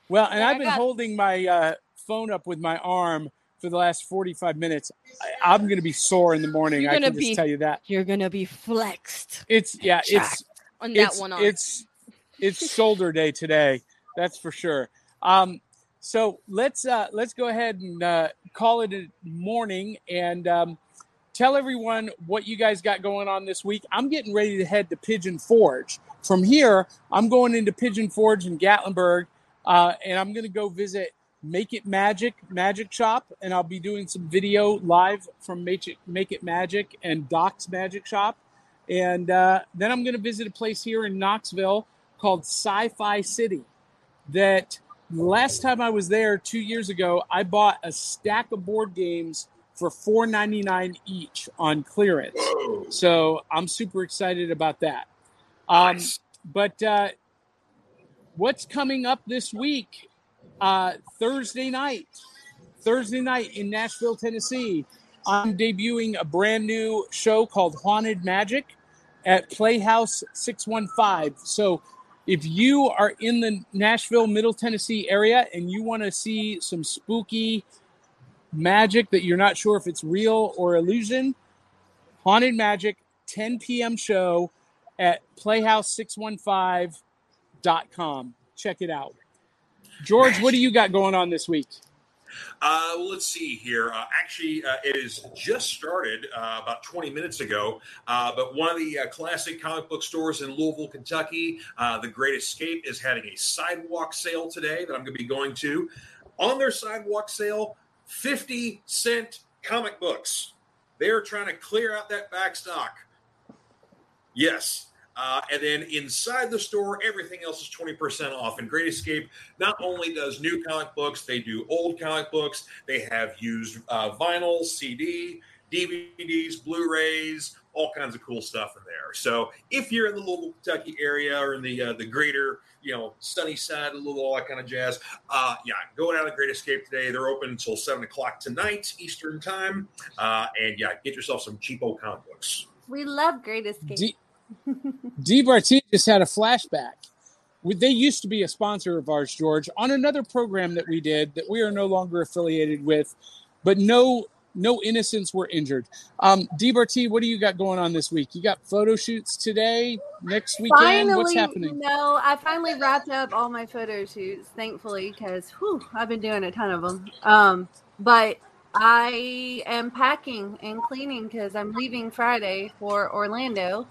Well, and I've been holding my uh, phone up with my arm for the last 45 minutes. I, I'm going to be sore in the morning. You're I gonna can just be- tell you that. you're gonna be flexed It's yeah, it's on that it's one arm. it's it's shoulder day today. That's for sure. Um, so let's uh, let's go ahead and uh, call it a morning and um, tell everyone what you guys got going on this week. I'm getting ready to head to Pigeon Forge. From here, I'm going into Pigeon Forge in Gatlinburg, uh, and I'm going to go visit Make It Magic Magic Shop, and I'll be doing some video live from Make It Make It Magic and Doc's Magic Shop. And uh, then I'm going to visit a place here in Knoxville called Sci Fi City. That last time I was there two years ago, I bought a stack of board games for $4.99 each on clearance. Whoa. So I'm super excited about that. Um, Nice. but uh, what's coming up this week? Uh, Thursday night. Thursday night in Nashville, Tennessee. I'm debuting a brand new show called Haunted Magic at Playhouse 615. So if you are in the Nashville, Middle Tennessee area and you want to see some spooky magic that you're not sure if it's real or illusion, Haunted Magic 10 p.m. show at playhouse615.com. Check it out. George, what do you got going on this week? Uh, let's see here. Uh, actually, uh, it is just started uh, about 20 minutes ago. Uh, but one of the uh, classic comic book stores in Louisville, Kentucky, The Great Escape, is having a sidewalk sale today that I'm going to be going to. On their sidewalk sale, 50 cent comic books. They're trying to clear out that back stock. Yes. Uh, and then inside the store, everything else is 20% off. And Great Escape not only does new comic books, they do old comic books. They have used uh, vinyl, CD, DVDs, Blu rays, all kinds of cool stuff in there. So if you're in the Louisville, Kentucky area or in the uh, the greater, you know, sunny side of little all that kind of jazz, uh, yeah, go down to Great Escape today. They're open until 7 o'clock tonight, Eastern Time. Uh, and yeah, get yourself some cheapo comic books. We love Great Escape. D, D. Barty just had a flashback. They used to be a sponsor of ours, George, on another program that we did that we are no longer affiliated with, but no no innocents were injured. Um, D. Barty, what do you got going on this week? You got photo shoots today, next weekend? finally, What's happening? No, I finally wrapped up all my photo shoots, thankfully, because I've been doing a ton of them. Um, but I am packing and cleaning because I'm leaving Friday for Orlando,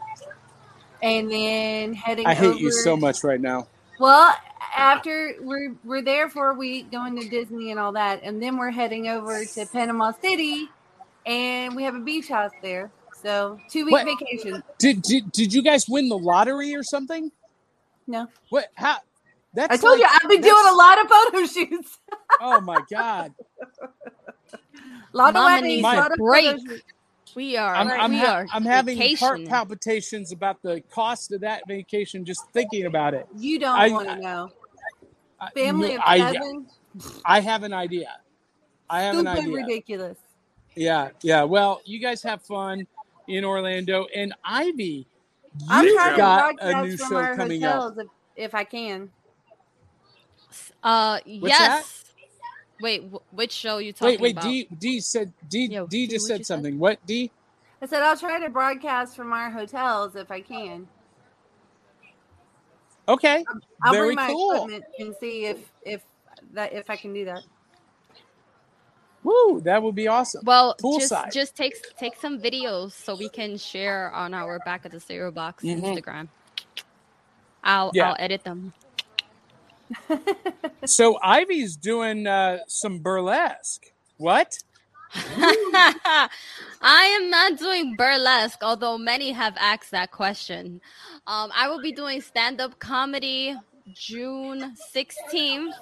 and then heading. I hate you so much right now. Well, after we're we're there for a week, going to Disney and all that, and then we're heading over to Panama City, and we have a beach house there. So two week What? vacation. Did, did did you guys win the lottery or something? No, What? How? That's I told you I've been doing a lot of photo shoots. Oh my god! <laughs> A lot of weddings, a a lot of break. photo shoots. We are. I'm I'm, we ha- are. I'm having heart palpitations about the cost of that vacation just thinking about it. You don't want to know. I- Family of I, seven, I have an idea. I have an stupid idea. ridiculous. Yeah, yeah. Well, you guys have fun in Orlando, and Ivy, I'm you trying to got a new from show our coming up. hotels if, if I can. Uh, What's yes. Wait, wh- which show you talking about? Wait, wait. about? D D said D Yeah, D D, just what'd said something. What D? I said I'll try to broadcast from our hotels if I can. Okay, I'll very bring my cool. equipment and see if if that if I can do that. Woo, that would be awesome. Well, just Poolside. just take take some videos so we can share on our back of the cereal box Mhm. Instagram. I'll Yeah. I'll edit them. So Ivy's doing uh, some burlesque. What? <laughs> I am not doing burlesque, although many have asked that question. Um, I will be doing stand up comedy June 16th.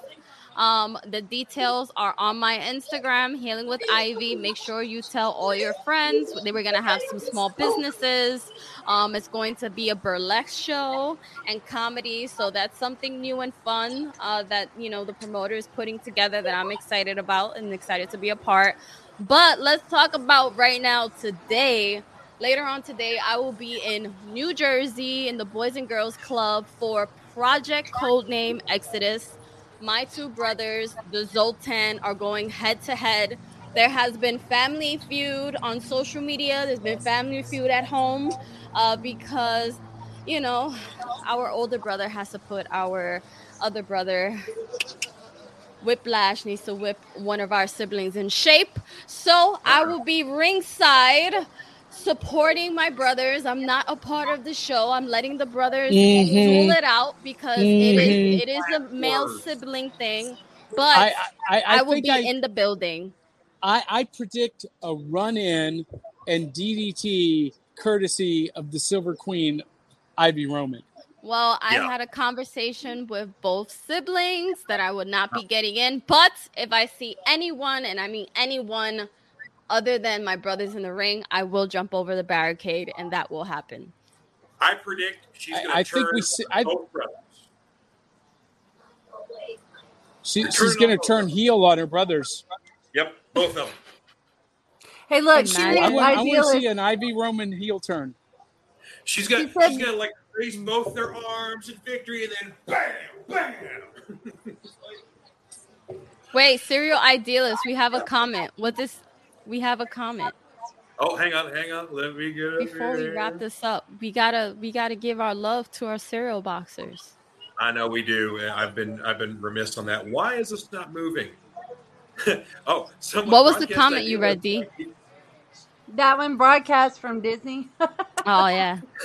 Um, the details are on my Instagram, Healing with Ivy. Make sure you tell all your friends. They were to have some small businesses. Um, it's going to be a burlesque show and comedy. So that's something new and fun uh, that, you know, the promoter is putting together that I'm excited about and excited to be a part. But let's talk about right now today. Later on today, I will be in New Jersey in the Boys and Girls Club for Project Codename Exodus. My two brothers, the Zoltan, are going head to head. There has been family feud on social media. There's been family feud at home uh, because, you know, our older brother has to put our other brother Whiplash needs to whip one of our siblings in shape. So I will be ringside supporting my brothers. I'm not a part of the show. I'm letting the brothers Mhm. duel it out because it Mhm. is it is a male sibling thing. But I I, I, I, will be I, in the building. I I predict a run in and DDT courtesy of the Silver Queen, Ivy Roman. Well, I Yeah. had a conversation with both siblings that I would not be getting in. But if I see anyone, and I mean anyone other than my brothers in the ring, I will jump over the barricade and that will happen. I predict she's going to I turn think we see- I- both brothers. She, she's going to turn heel on her brothers. Yep, both of them. Hey, look, she Imagine. I want, I want to see an Ivy Roman heel turn. She's gonna She she's gonna like raise both their arms in victory and then bam, bam. <laughs> Wait, serial idealist, we have a comment. What this? We have a comment Oh, hang on, hang on. Let me get up before we wrap this up. We gotta we gotta give our love to our cereal boxers. I know we do. I've been I've been remiss on that. Why is this not moving? <laughs> oh, someone What was the comment you read, website. That one broadcast from Disney. <laughs> Oh yeah, <laughs>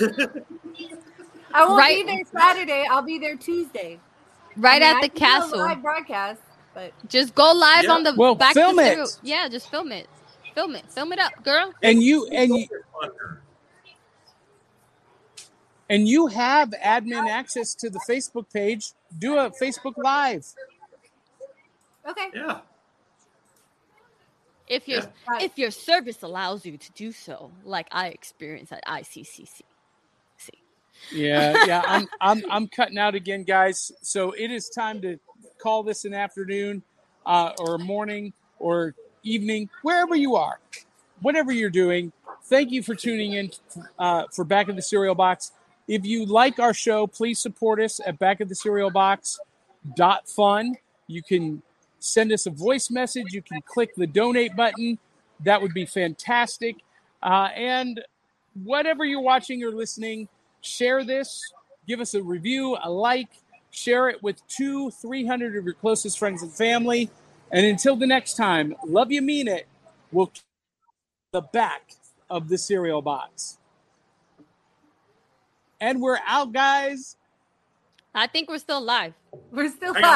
I won't Right. be there Saturday. I'll be there Tuesday. right I mean, at I the can do a castle. Live broadcast, but Just go live Yeah. on the Well, back film to it. cereal. Yeah, just film it. Film it. Film it up, girl. And you and you, and you have admin access to the Facebook page. Do a Facebook Live. Okay. Yeah. If your Yeah. if your service allows you to do so, like I experienced at ICCC. See. Yeah, <laughs> yeah. I'm I'm I'm cutting out again, guys. So it is time to call this an afternoon, uh, or morning, or evening, wherever you are, whatever you're doing. Thank you for tuning in uh, for Back of the Cereal Box. If you like our show, please support us at Back of the Cereal Box dot fun. You can send us a voice message. You can click the donate button. That would be fantastic. Uh, and whatever you're watching or listening, share this, give us a review, a like, share it with two, 300 of your closest friends and family. And until the next time, love you, mean it. We'll keep the back of the cereal box. And we're out, guys. I think we're still live. We're still Hang live.